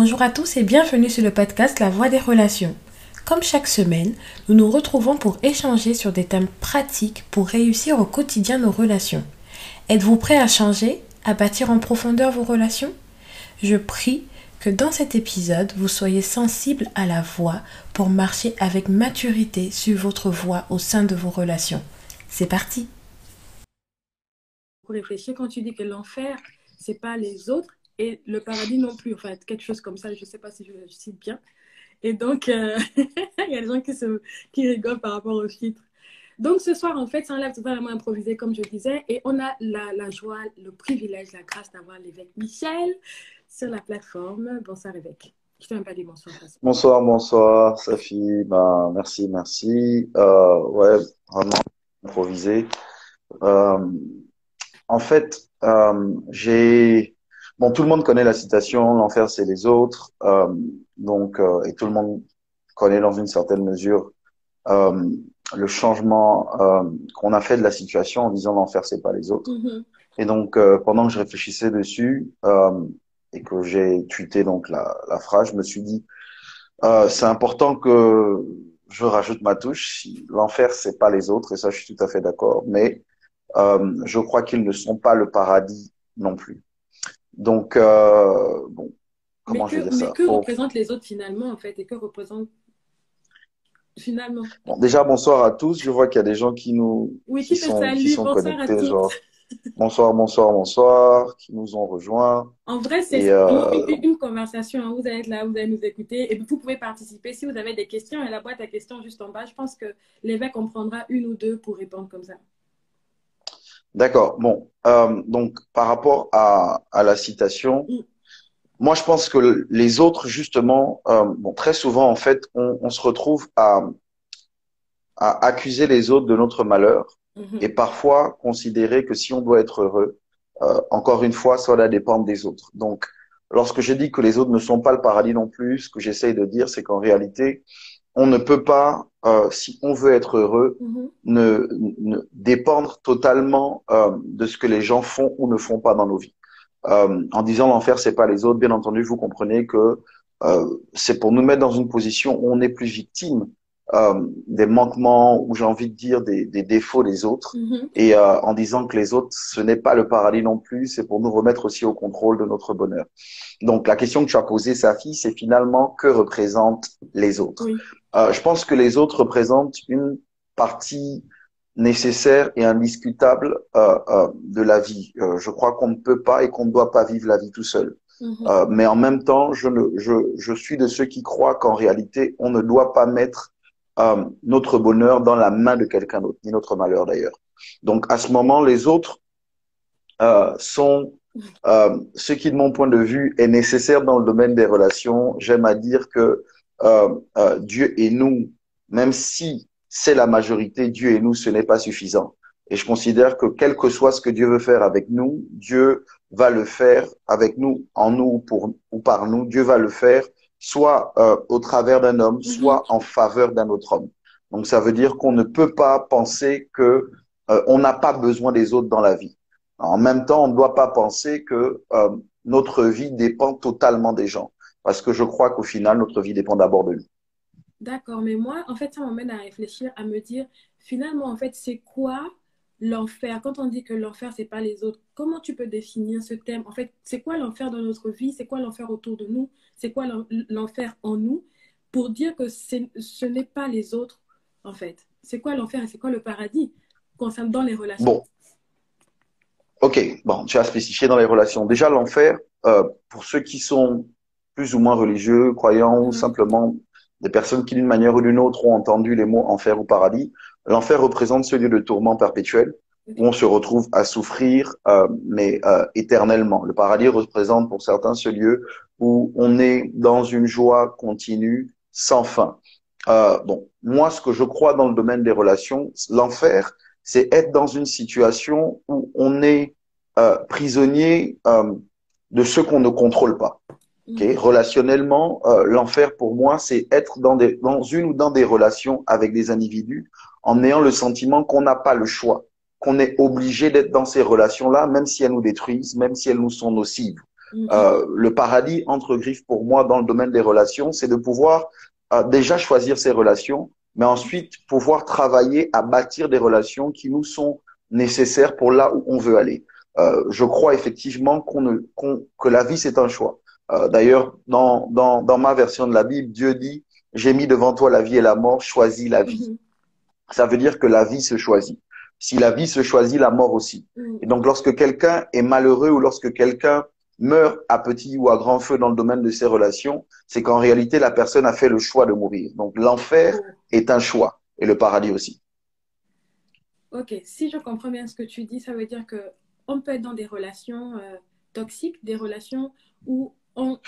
Bonjour à tous et bienvenue sur le podcast La Voix des relations. Comme chaque semaine, nous nous retrouvons pour échanger sur des thèmes pratiques pour réussir au quotidien nos relations. Êtes-vous prêt à changer, à bâtir en profondeur vos relations? Je prie que dans cet épisode, vous soyez sensible à la voix pour marcher avec maturité sur votre voie au sein de vos relations. C'est parti quand tu dis que l'enfer, c'est pas les autres, et le paradis non plus. Enfin, quelque chose comme ça, je ne sais pas si je le cite bien. Et donc, euh, il y a des gens qui, se, qui rigolent par rapport au titre. Donc, ce soir, en fait, c'est un live totalement improvisé, comme je disais, et on a la, la joie, le privilège, la grâce d'avoir l'évêque Michel sur la plateforme. Bonsoir, évêque. Je t'ai même pas dit bonsoir. Bonsoir, bonsoir, Safi. Ben, merci, merci. Euh, ouais, vraiment improvisé. Euh, en fait, euh, j'ai Bon, tout le monde connaît la citation, l'enfer c'est les autres, euh, donc euh, et tout le monde connaît dans une certaine mesure euh, le changement euh, qu'on a fait de la situation en disant l'enfer c'est pas les autres. Mhm. Et donc pendant que je réfléchissais dessus et que j'ai tweeté donc la, la, phrase, je me suis dit c'est important que je rajoute ma touche. L'enfer c'est pas les autres et ça je suis tout à fait d'accord, mais je crois qu'ils ne sont pas le paradis non plus. Donc, euh, bon, comment mais que, je vais dire mais ça que représentent les autres finalement, en fait, et que représentent finalement? Bon, Déjà, bonsoir à tous. Je vois qu'il y a des gens qui nous oui, qui, qui sont, qui connectés, genre bonsoir, bonsoir, bonsoir, qui nous ont rejoints. En vrai, c'est Et, euh, une, une conversation. hein. Vous allez être là, vous allez nous écouter. Et vous pouvez participer. Si vous avez des questions, il y a la boîte à questions juste en bas. Je pense que l'évêque en prendra une ou deux pour répondre comme ça. D'accord. Bon, euh, donc par rapport à, à la citation, Mm. moi je pense que les autres justement, euh, bon très souvent en fait, on, on se retrouve à, à accuser les autres de notre malheur Mhm. et parfois considérer que si on doit être heureux, euh, encore une fois, ça va dépendre des autres. Donc, lorsque je dis que les autres ne sont pas le paradis non plus, ce que j'essaye de dire, c'est qu'en réalité, on ne peut pas, euh, si on veut être heureux, Mhm. ne, ne dépendre totalement euh, de ce que les gens font ou ne font pas dans nos vies. Euh, en disant l'enfer, c'est pas les autres, bien entendu, vous comprenez que euh, c'est pour nous mettre dans une position où on n'est plus victime euh, des manquements, ou j'ai envie de dire des, des défauts des autres, Mhm. et euh, en disant que les autres, ce n'est pas le paradis non plus, c'est pour nous remettre aussi au contrôle de notre bonheur. Donc la question que tu as posée, Safi, c'est finalement que représentent les autres? Oui. Euh, je pense que les autres représentent une partie nécessaire et indiscutable euh, euh, de la vie. Je crois qu'on ne peut pas et qu'on ne doit pas vivre la vie tout seul. Mhm. Euh, mais en même temps, je, ne, je, je suis de ceux qui croient qu'en réalité, on ne doit pas mettre notre bonheur dans la main de quelqu'un d'autre, ni notre malheur d'ailleurs. Donc à ce moment, les autres sont ce qui, de mon point de vue, est nécessaire dans le domaine des relations. J'aime à dire que Dieu et nous, même si c'est la majorité, Dieu et nous, ce n'est pas suffisant. Et je considère que quel que soit ce que Dieu veut faire avec nous, Dieu va le faire avec nous, en nous ou, pour, ou par nous. Dieu va le faire soit euh, au travers d'un homme, soit en faveur d'un autre homme. Donc ça veut dire qu'on ne peut pas penser que euh, on n'a pas besoin des autres dans la vie. En même temps, on ne doit pas penser que euh, notre vie dépend totalement des gens, parce que je crois qu'au final, notre vie dépend d'abord de nous. D'accord, mais moi, en fait, ça m'emmène à réfléchir, à me dire, finalement, en fait, c'est quoi l'enfer? Quand on dit que l'enfer, c'est pas les autres, comment tu peux définir ce thème? En fait, c'est quoi l'enfer dans notre vie? C'est quoi l'enfer autour de nous? C'est quoi l'en- l'enfer en nous? Pour dire que ce n'est pas les autres, en fait. C'est quoi l'enfer et c'est quoi le paradis concernant dans les relations? Bon, ok, bon, tu as spécifié dans les relations. Déjà, l'enfer, euh, pour ceux qui sont plus ou moins religieux, croyants, ou Mhm. simplement des personnes qui, d'une manière ou d'une autre, ont entendu les mots enfer ou paradis, l'enfer représente ce lieu de tourment perpétuel où on se retrouve à souffrir, euh, mais euh, éternellement. Le paradis représente pour certains ce lieu où on est dans une joie continue, sans fin. Euh, bon, moi, ce que je crois dans le domaine des relations, l'enfer, c'est être dans une situation où on est euh, prisonnier euh, de ce qu'on ne contrôle pas. Ok, Mhm. Relationnellement, euh, l'enfer pour moi, c'est être dans, des, dans une ou dans des relations avec des individus en ayant le sentiment qu'on n'a pas le choix, qu'on est obligé d'être dans ces relations-là, même si elles nous détruisent, même si elles nous sont nocives. Mhm. Euh, le paradis entre griffes pour moi dans le domaine des relations, c'est de pouvoir euh, déjà choisir ses relations, mais ensuite pouvoir travailler à bâtir des relations qui nous sont nécessaires pour là où on veut aller. Euh, je crois effectivement qu'on ne, que la vie c'est un choix. Euh, D'ailleurs, dans, dans, dans ma version de la Bible, Dieu dit j'ai mis devant toi la vie et la mort, choisis la vie. Mhm. Ça veut dire que la vie se choisit. Si la vie se choisit, la mort aussi. Mhm. Et donc, lorsque quelqu'un est malheureux ou lorsque quelqu'un meurt à petit ou à grand feu dans le domaine de ses relations, c'est qu'en réalité, la personne a fait le choix de mourir. Donc, l'enfer mhm. est un choix et le paradis aussi. Ok, si je comprends bien ce que tu dis, ça veut dire que on peut être dans des relations euh, toxiques, des relations où on,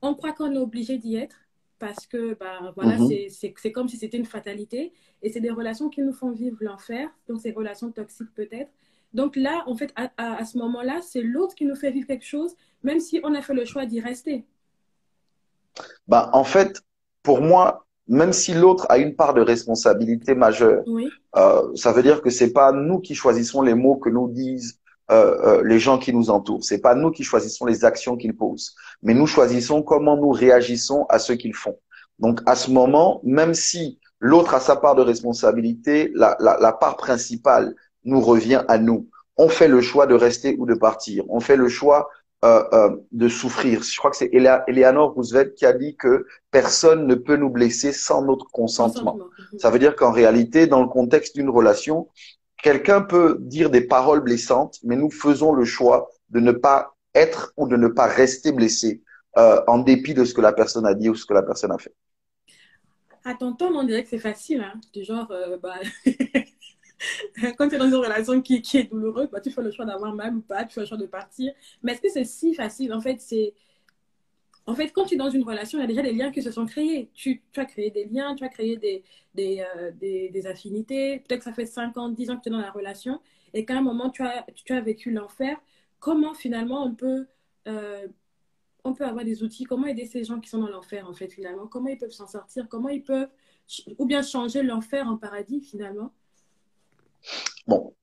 on croit qu'on est obligé d'y être, parce que bah, voilà, mhm. c'est comme si c'était une fatalité. Et c'est des relations qui nous font vivre l'enfer, donc ces relations toxiques peut-être. Donc là, en fait, à, à, ce moment-là, c'est l'autre qui nous fait vivre quelque chose, même si on a fait le choix d'y rester. Bah, en fait, pour moi, même si l'autre a une part de responsabilité majeure, euh, ça veut dire que c'est pas nous qui choisissons les mots que nous disent euh, euh, les gens qui nous entourent. C'est pas nous qui choisissons les actions qu'ils posent, mais nous choisissons comment nous réagissons à ce qu'ils font. Donc à ce moment, même si l'autre a sa part de responsabilité, la, la, la part principale nous revient à nous. On fait le choix de rester ou de partir. On fait le choix euh, euh, de souffrir. Je crois que c'est Eleanor Roosevelt qui a dit que personne ne peut nous blesser sans notre consentement. Ça veut dire qu'en réalité, dans le contexte d'une relation, Quelqu'un peut dire des paroles blessantes, mais nous faisons le choix de ne pas être ou de ne pas rester blessé euh, en dépit de ce que la personne a dit ou ce que la personne a fait. À ton ton, on dirait que c'est facile, hein? du genre, euh, bah, quand tu es dans une relation qui, qui est douloureuse, bah, tu fais le choix d'avoir mal ou pas, tu fais le choix de partir. Mais est-ce que c'est si facile? En fait, c'est en fait, quand tu es dans une relation, il y a déjà des liens qui se sont créés. Tu, as créé des liens, tu as créé des, des, euh, affinités. Peut-être que ça fait 5 ans, 10 ans que tu es dans la relation et qu'à un moment, tu as, tu as vécu l'enfer. Comment finalement on peut, euh, on peut avoir des outils? Comment aider ces gens qui sont dans l'enfer, en fait, finalement? Comment ils peuvent s'en sortir? Comment ils peuvent, ou bien changer l'enfer en paradis, finalement? Bon,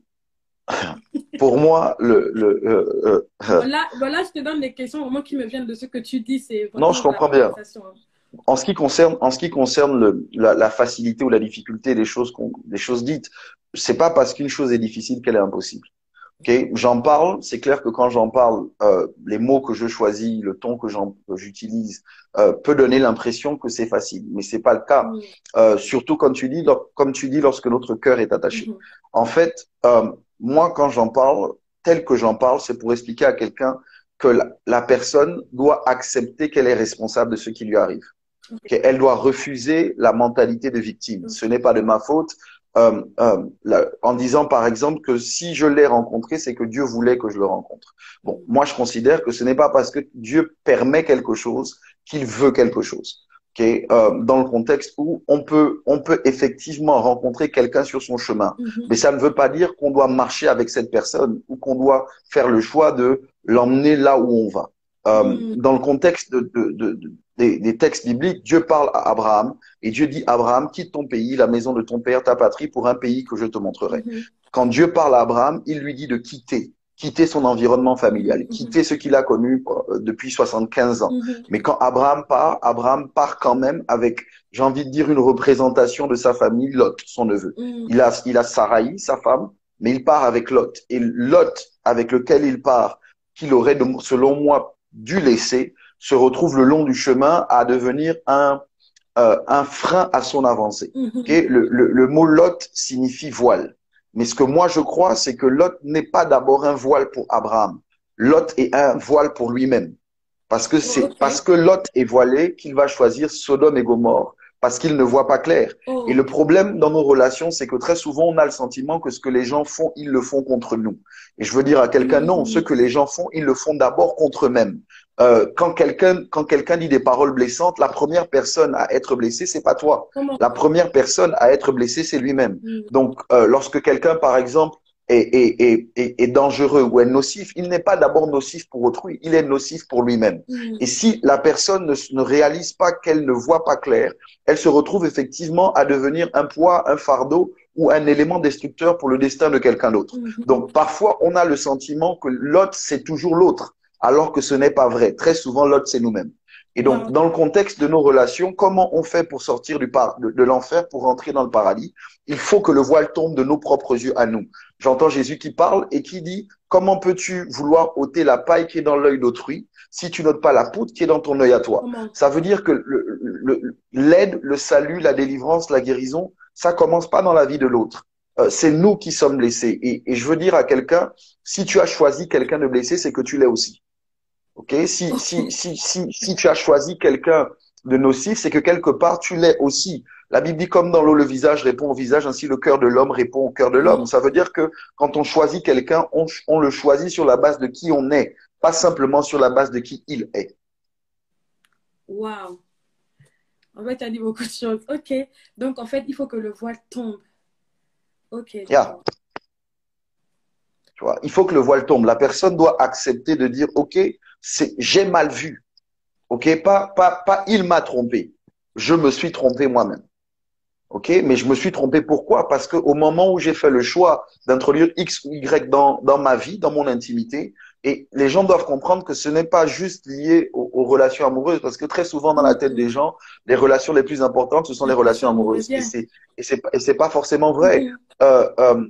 pour moi, le. le euh, euh, voilà, voilà, je te donne des questions vraiment qui me viennent de ce que tu dis. Non, je comprends bien. En ce qui concerne, en ce qui concerne le, la, la, facilité ou la difficulté des choses, des choses dites, c'est pas parce qu'une chose est difficile qu'elle est impossible. Okay j'en parle, c'est clair que quand j'en parle, euh, les mots que je choisis, le ton que j'utilise, euh, peut donner l'impression que c'est facile, mais c'est pas le cas. Euh, surtout quand tu dis, comme tu dis, lorsque notre cœur est attaché. Mm-hmm. En fait, euh, moi, quand j'en parle, tel que j'en parle, c'est pour expliquer à quelqu'un que la, personne doit accepter qu'elle est responsable de ce qui lui arrive. qu'elle doit refuser la mentalité de victime. Ce n'est pas de ma faute. Euh, euh, en disant par exemple que si je l'ai rencontré, c'est que Dieu voulait que je le rencontre. Bon, moi je considère que ce n'est pas parce que Dieu permet quelque chose qu'il veut quelque chose. Euh, dans le contexte où on peut, on peut effectivement rencontrer quelqu'un sur son chemin. Mhm. Mais ça ne veut pas dire qu'on doit marcher avec cette personne ou qu'on doit faire le choix de l'emmener là où on va. Euh, mhm. Dans le contexte de, de, de, des, des, textes bibliques, Dieu parle à Abraham et Dieu dit Abraham, quitte ton pays, la maison de ton père, ta patrie, pour un pays que je te montrerai. Mhm. Quand Dieu parle à Abraham, il lui dit de quitter quitter son environnement familial, mhm. quitter ce qu'il a connu euh, depuis 75 ans. Mhm. Mais quand Abraham part, Abraham part quand même avec, j'ai envie de dire, une représentation de sa famille, Lot, son neveu. Mhm. Il a, il a Sarai, sa femme, mais il part avec Lot. Et Lot, avec lequel il part, qu'il aurait, selon moi, dû laisser, se retrouve le long du chemin à devenir un, euh, un frein à son avancée. le, le, le mot Lot signifie voile. Mais ce que moi je crois, c'est que Lot n'est pas d'abord un voile pour Abraham. Lot est un voile pour lui-même. Parce que c'est parce que Lot est voilé qu'il va choisir Sodome et Gomorre. Parce qu'il ne voit pas clair. Oh. Et le problème dans nos relations, c'est que très souvent, on a le sentiment que ce que les gens font, ils le font contre nous. Et je veux dire à quelqu'un, non, ce que les gens font, ils le font d'abord contre eux-mêmes. Euh, quand quelqu'un quand quelqu'un dit des paroles blessantes, la première personne à être blessée, c'est pas toi. La première personne à être blessée, c'est lui-même. Mm. Donc, euh, lorsque quelqu'un, par exemple, est, est, est, est, dangereux ou est nocif, il n'est pas d'abord nocif pour autrui, il est nocif pour lui-même. Mm. Et si la personne ne, ne réalise pas qu'elle ne voit pas clair, elle se retrouve effectivement à devenir un poids, un fardeau ou un élément destructeur pour le destin de quelqu'un d'autre. Mm-hmm. Donc parfois, on a le sentiment que l'autre, c'est toujours l'autre alors que ce n'est pas vrai. Très souvent, l'autre, c'est nous-mêmes. Et donc, dans le contexte de nos relations, comment on fait pour sortir du par de, l'enfer, pour rentrer dans le paradis? Il faut que le voile tombe de nos propres yeux à nous. J'entends Jésus qui parle et qui dit, comment peux-tu vouloir ôter la paille qui est dans l'œil d'autrui si tu n'ôtes pas la poutre qui est dans ton œil à toi? Ça veut dire que l'aide, le, le, salut, la délivrance, la guérison, ça commence pas dans la vie de l'autre. Euh, c'est nous qui sommes blessés. Et, et je veux dire à quelqu'un, si tu as choisi quelqu'un de blessé, c'est que tu l'es aussi. Ok, si, si, si, si, si tu as choisi quelqu'un de nocif, c'est que quelque part tu l'es aussi. La Bible dit comme dans l'eau le visage répond au visage, ainsi le cœur de l'homme répond au cœur de l'homme. Ça veut dire que quand on choisit quelqu'un, on, on, le choisit sur la base de qui on est, pas simplement sur la base de qui il est. Waouh. En fait, tu as dit beaucoup de choses. Ok. Donc, en fait, il faut que le voile tombe. Ok. Yeah. Tu vois, il faut que le voile tombe. La personne doit accepter de dire, OK, c'est j'ai mal vu. OK pas, pas, pas il m'a trompé. Je me suis trompé moi-même. OK Mais je me suis trompé pourquoi? Parce qu'au moment où j'ai fait le choix d'introduire X ou Y dans, dans ma vie, dans mon intimité, et les gens doivent comprendre que ce n'est pas juste lié aux, relations amoureuses, parce que très souvent dans la tête des gens, les relations les plus importantes, ce sont les relations amoureuses. Et c'est et c'est pas forcément vrai. Euh, euh,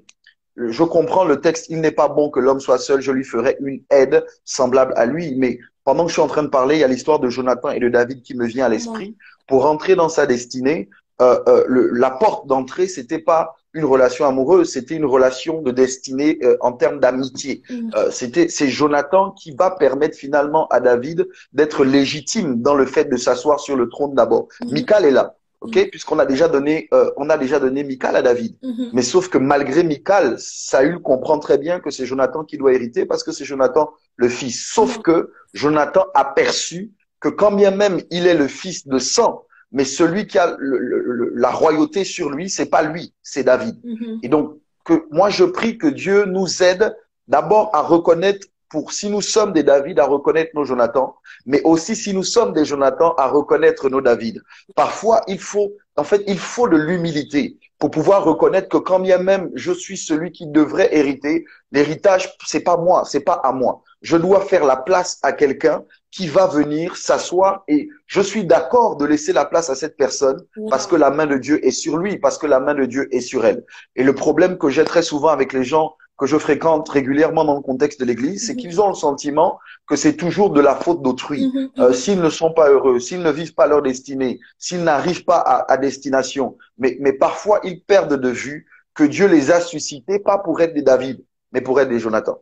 je comprends le texte, il n'est pas bon que l'homme soit seul, je lui ferai une aide semblable à lui. Mais pendant que je suis en train de parler, il y a l'histoire de Jonathan et de David qui me vient à l'esprit. Pour rentrer dans sa destinée, euh, euh, le, la porte d'entrée, c'était pas une relation amoureuse, c'était une relation de destinée euh, en termes d'amitié. Mm. Euh, c'était c'est Jonathan qui va permettre finalement à David d'être légitime dans le fait de s'asseoir sur le trône d'abord. Mm. Michal est là ok, mm. puisqu'on a déjà donné, euh, on a déjà donné Michal à David. Mm-hmm. Mais sauf que malgré Michal, Saül comprend très bien que c'est Jonathan qui doit hériter parce que c'est Jonathan le fils. Sauf mm. que Jonathan a perçu que quand bien même il est le fils de sang, mais celui qui a le, la royauté sur lui, c'est pas lui, c'est David. Mm-hmm. Et donc que moi je prie que Dieu nous aide d'abord à reconnaître pour si nous sommes des David à reconnaître nos Jonathan, mais aussi si nous sommes des Jonathan à reconnaître nos David. Parfois, il faut, en fait, il faut de l'humilité pour pouvoir reconnaître que quand bien même je suis celui qui devrait hériter, l'héritage, c'est pas moi, c'est pas à moi. Je dois faire la place à quelqu'un qui va venir s'asseoir et je suis d'accord de laisser la place à cette personne parce que la main de Dieu est sur lui, parce que la main de Dieu est sur elle. Et le problème que j'ai très souvent avec les gens que je fréquente régulièrement dans le contexte de l'Église, c'est mhm. qu'ils ont le sentiment que c'est toujours de la faute d'autrui. Mhm, euh, s'ils ne sont pas heureux, s'ils ne vivent pas leur destinée, s'ils n'arrivent pas à, à, destination, mais, mais parfois ils perdent de vue que Dieu les a suscités pas pour être des David, mais pour être des Jonathan.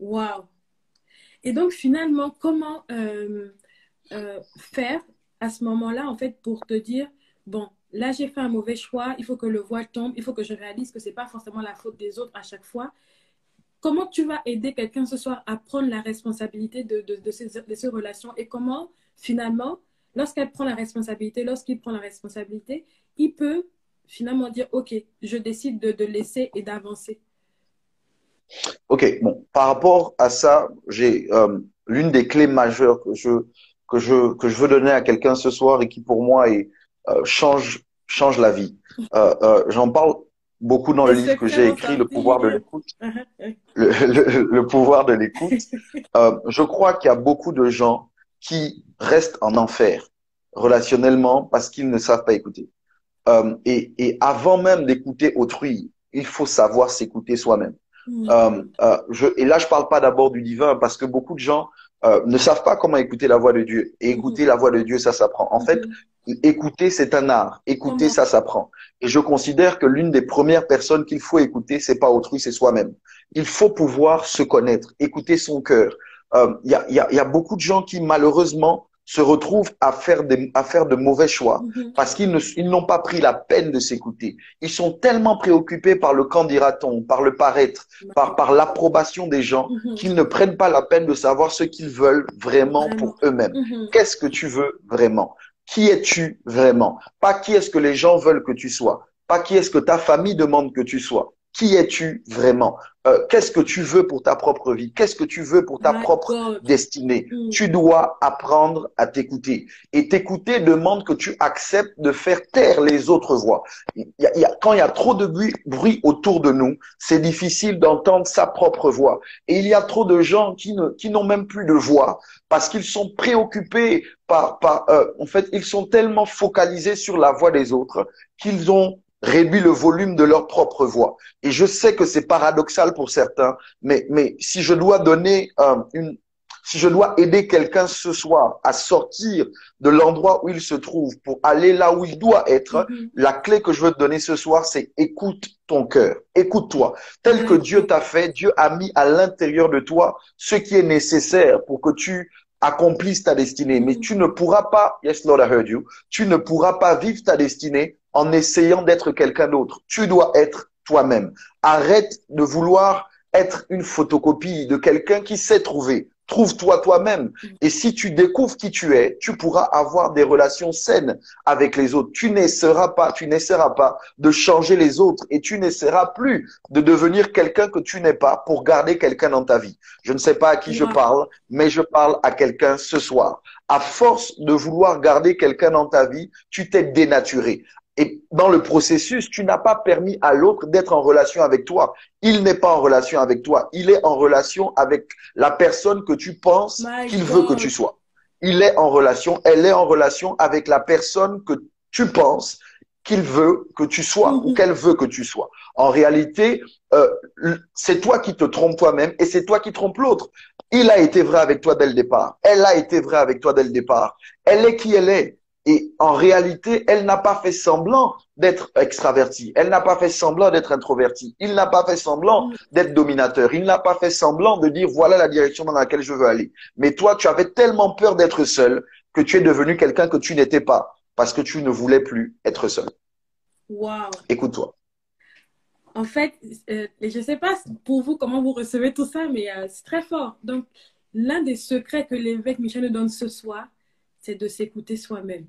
Waouh. Et donc finalement, comment euh, euh, faire à ce moment-là, en fait, pour te dire, bon, là j'ai fait un mauvais choix, il faut que le voile tombe, il faut que je réalise que ce n'est pas forcément la faute des autres à chaque fois. Comment tu vas aider quelqu'un ce soir à prendre la responsabilité de, de, ces, de ces relations et comment finalement, lorsqu'elle prend la responsabilité, lorsqu'il prend la responsabilité, il peut finalement dire, OK, je décide de, de laisser et d'avancer. Ok, bon, par rapport à ça, j'ai euh, l'une des clés majeures que je que je que je veux donner à quelqu'un ce soir et qui pour moi est euh, change, change la vie. Euh, euh, J'en parle beaucoup dans le livre que j'ai écrit, Le pouvoir de l'écoute. Le, le, pouvoir de l'écoute. Euh, je crois qu'il y a beaucoup de gens qui restent en enfer relationnellement parce qu'ils ne savent pas écouter. Euh, et, et, avant même d'écouter autrui, il faut savoir s'écouter soi-même. Mm. Euh, euh, je, et là, je parle pas d'abord du divin parce que beaucoup de gens euh, ne savent pas comment écouter la voix de Dieu. Et écouter mm. la voix de Dieu, ça s'apprend. En fait, mm. Écouter, c'est un art. Écouter, ça s'apprend. Et je considère que l'une des premières personnes qu'il faut écouter, c'est pas autrui, c'est soi-même. Il faut pouvoir se connaître, écouter son cœur. Il euh, y, a, y, a, y, a, beaucoup de gens qui, malheureusement, se retrouvent à faire, des, à faire de mauvais choix mm-hmm. parce qu'ils n'ont pas pris la peine de s'écouter. Ils sont tellement préoccupés par le candidaton, par le paraître, par, par l'approbation des gens mm-hmm. qu'ils ne prennent pas la peine de savoir ce qu'ils veulent vraiment, pour eux-mêmes. Mm-hmm. Qu'est-ce que tu veux vraiment? Qui es-tu vraiment? Pas qui est-ce que les gens veulent que tu sois. Pas qui est-ce que ta famille demande que tu sois. qui es-tu vraiment? Euh, Qu'est-ce que tu veux pour ta propre vie? Qu'est-ce que tu veux pour ta propre destinée? Mm. Tu dois apprendre à t'écouter. Et t'écouter demande que tu acceptes de faire taire les autres voix. Il y a, quand il y a trop de bruit, bruit autour de nous, c'est difficile d'entendre sa propre voix. Et il y a trop de gens qui ne qui n'ont même plus de voix parce qu'ils sont préoccupés par par euh, en fait ils sont tellement focalisés sur la voix des autres qu'ils ont réduit le volume de leur propre voix. Et je sais que c'est paradoxal pour certains, mais, mais si je dois donner euh, une, si je dois aider quelqu'un ce soir à sortir de l'endroit où il se trouve pour aller là où il doit être, mm-hmm. la clé que je veux te donner ce soir, c'est écoute ton cœur, écoute-toi. Tel que Dieu t'a fait, Dieu a mis à l'intérieur de toi ce qui est nécessaire pour que tu accomplisses ta destinée. Mais mm-hmm. tu ne pourras pas, yes Lord, I heard you, tu ne pourras pas vivre ta destinée en essayant d'être quelqu'un d'autre. Tu dois être toi-même. Arrête de vouloir être une photocopie de quelqu'un qui sait trouver. Trouve-toi toi-même. Et si tu découvres qui tu es, tu pourras avoir des relations saines avec les autres. Tu n'essaieras pas, tu n'essaieras pas de changer les autres et tu n'essaieras plus de devenir quelqu'un que tu n'es pas pour garder quelqu'un dans ta vie. Je ne sais pas à qui je parle, mais je parle à quelqu'un ce soir. À force de vouloir garder quelqu'un dans ta vie, tu t'es dénaturé. Dans le processus, tu n'as pas permis à l'autre d'être en relation avec toi. Il n'est pas en relation avec toi. Il est en relation avec la personne que tu penses qu'il veut que tu sois. Il est en relation, elle est en relation avec la personne que tu penses qu'il veut que tu sois ou mhm. qu'elle veut que tu sois. En réalité, euh, c'est toi qui te trompes toi-même et c'est toi qui trompes l'autre. Il a été vrai avec toi dès le départ. Elle a été vraie avec toi dès le départ. Elle est qui elle est. Et en réalité, elle n'a pas fait semblant d'être extravertie. Elle n'a pas fait semblant d'être introvertie. Il n'a pas fait semblant d'être dominateur. Il n'a pas fait semblant de dire voilà la direction dans laquelle je veux aller. Mais toi, tu avais tellement peur d'être seul que tu es devenu quelqu'un que tu n'étais pas parce que tu ne voulais plus être seul. Wow. Écoute-toi. En fait, euh, je ne sais pas pour vous comment vous recevez tout ça, mais euh, c'est très fort. Donc, l'un des secrets que l'évêque Michel nous donne ce soir, c'est de s'écouter soi-même.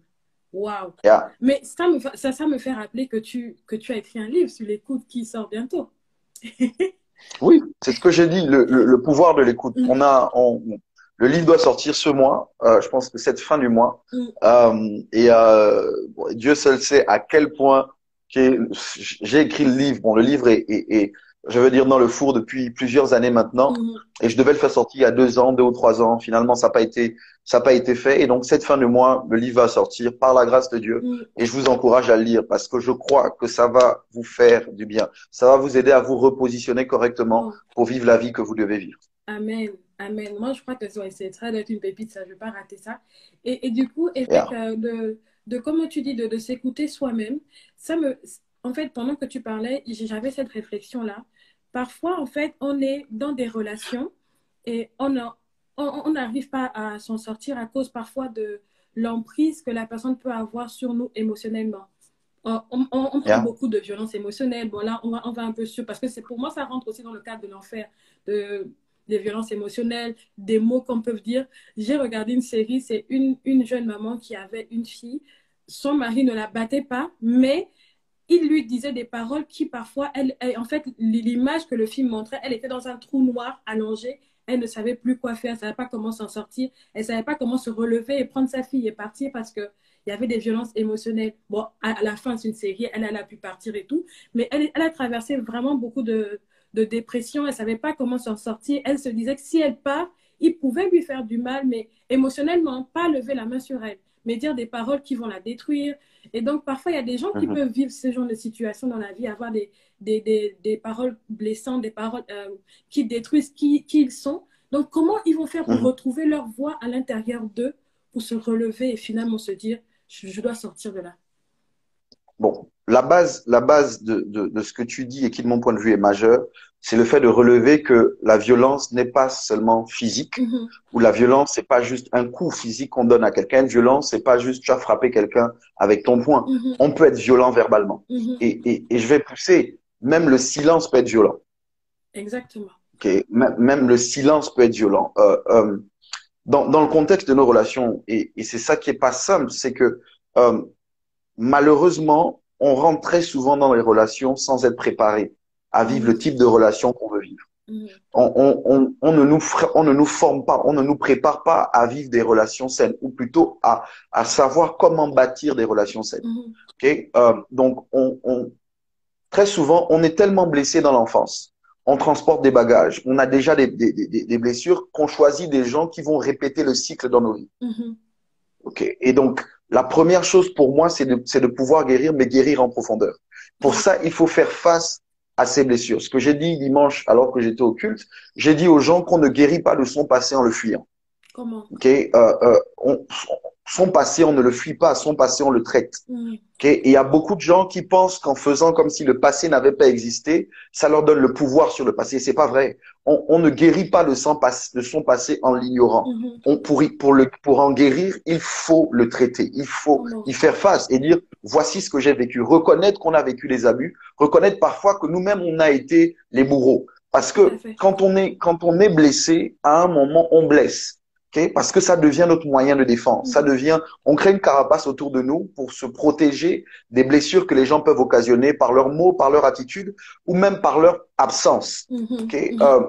Waouh. Mais ça me, ça, ça me fait rappeler que tu, que tu as écrit un livre sur l'écoute qui sort bientôt. oui, c'est ce que j'ai dit, le, le, pouvoir de l'écoute. Mm. On a, on, le livre doit sortir ce mois, euh, je pense que cette fin du mois. Mm. Euh, et euh, Dieu seul sait à quel point j'ai écrit le livre. Bon, le livre est, est, est je veux dire, dans le four depuis plusieurs années maintenant. Mhm. Et je devais le faire sortir il y a deux ans, deux ou trois ans. Finalement, ça n'a pas été, ça n'a pas été fait. Et donc, cette fin de mois, le livre va sortir par la grâce de Dieu. Mhm. Et je vous encourage à le lire parce que je crois que ça va vous faire du bien. Ça va vous aider à vous repositionner correctement mhm. pour vivre la vie que vous devez vivre. Amen. Amen. Moi, je crois que c'est très d'être une pépite, ça, je ne vais pas rater ça. Et, et du coup, et euh, de, de, comment tu dis, de, de s'écouter soi-même, ça me, en fait, pendant que tu parlais, j'avais cette réflexion-là. Parfois, en fait, on est dans des relations et on n'arrive pas à s'en sortir à cause parfois de l'emprise que la personne peut avoir sur nous émotionnellement. On, on, prend beaucoup de violence émotionnelle. Bon, là, on va, on va un peu sur, parce que c'est pour moi, ça rentre aussi dans le cadre de l'enfer, de, des violences émotionnelles, des mots qu'on peut dire. J'ai regardé une série, c'est une, une jeune maman qui avait une fille. Son mari ne la battait pas, mais il lui disait des paroles qui parfois, elle, en fait, l'image que le film montrait, elle était dans un trou noir allongé. Elle ne savait plus quoi faire, elle ne savait pas comment s'en sortir, elle ne savait pas comment se relever et prendre sa fille et partir parce qu'il y avait des violences émotionnelles. Bon, à, la fin, c'est une série, elle, a pu partir et tout, mais elle, elle a traversé vraiment beaucoup de, de dépression, elle ne savait pas comment s'en sortir. Elle se disait que si elle part, il pouvait lui faire du mal, mais émotionnellement, pas lever la main sur elle, mais dire des paroles qui vont la détruire, et donc, parfois, il y a des gens qui mhm. peuvent vivre ce genre de situation dans la vie, avoir des, des, des, des paroles blessantes, des paroles euh, qui détruisent qui, qui, ils sont. Donc, comment ils vont faire pour mhm. retrouver leur voix à l'intérieur d'eux, pour se relever et finalement se dire, je, dois sortir de là? Bon, la base, la base de, de, de, ce que tu dis et qui, de mon point de vue, est majeure, c'est le fait de relever que la violence n'est pas seulement physique, mm-hmm. ou la violence c'est pas juste un coup physique qu'on donne à quelqu'un. Une violence c'est pas juste tu as frappé quelqu'un avec ton poing. Mm-hmm. On peut être violent verbalement. Mm-hmm. Et, et, et, je vais pousser, même le silence peut être violent. Exactement. Okay. Même le silence peut être violent. Euh, euh, dans, dans le contexte de nos relations, et, et c'est ça qui est pas simple, c'est que euh, malheureusement, on rentre très souvent dans les relations sans être préparé à vivre le type de relation qu'on veut vivre. On, ne nous, on ne nous forme pas, on ne nous prépare pas à vivre des relations saines, ou plutôt à, à savoir comment bâtir des relations saines. Euh, donc, on, très souvent, on est tellement blessé dans l'enfance. On transporte des bagages. On a déjà des, des, des, blessures qu'on choisit des gens qui vont répéter le cycle dans nos vies. Mm-hmm. Ok. Et donc, la première chose pour moi, c'est de, de pouvoir guérir, mais guérir en profondeur. Pour ça, il faut faire face à ces blessures. Ce que j'ai dit dimanche, alors que j'étais au culte, j'ai dit aux gens qu'on ne guérit pas de son passé en le fuyant. Comment? Ok. Euh, euh, on, son passé, on ne le fuit pas, son passé, on le traite. Mm. Et il y a beaucoup de gens qui pensent qu'en faisant comme si le passé n'avait pas existé, ça leur donne le pouvoir sur le passé. C'est pas vrai. On, ne guérit pas de son, de son passé en l'ignorant. Mm-hmm. On pour, pour, le, pour en guérir, il faut le traiter. Il faut y faire face et dire voici ce que j'ai vécu. Reconnaître qu'on a vécu les abus. Reconnaître parfois que nous-mêmes on a été les bourreaux. Parce que quand on est quand on est blessé, à un moment on blesse. Parce que ça devient notre moyen de défense. Ça devient, on crée une carapace autour de nous pour se protéger des blessures que les gens peuvent occasionner par leurs mots, par leur attitude ou même par leur absence. Mm-hmm. Mm-hmm. Euh,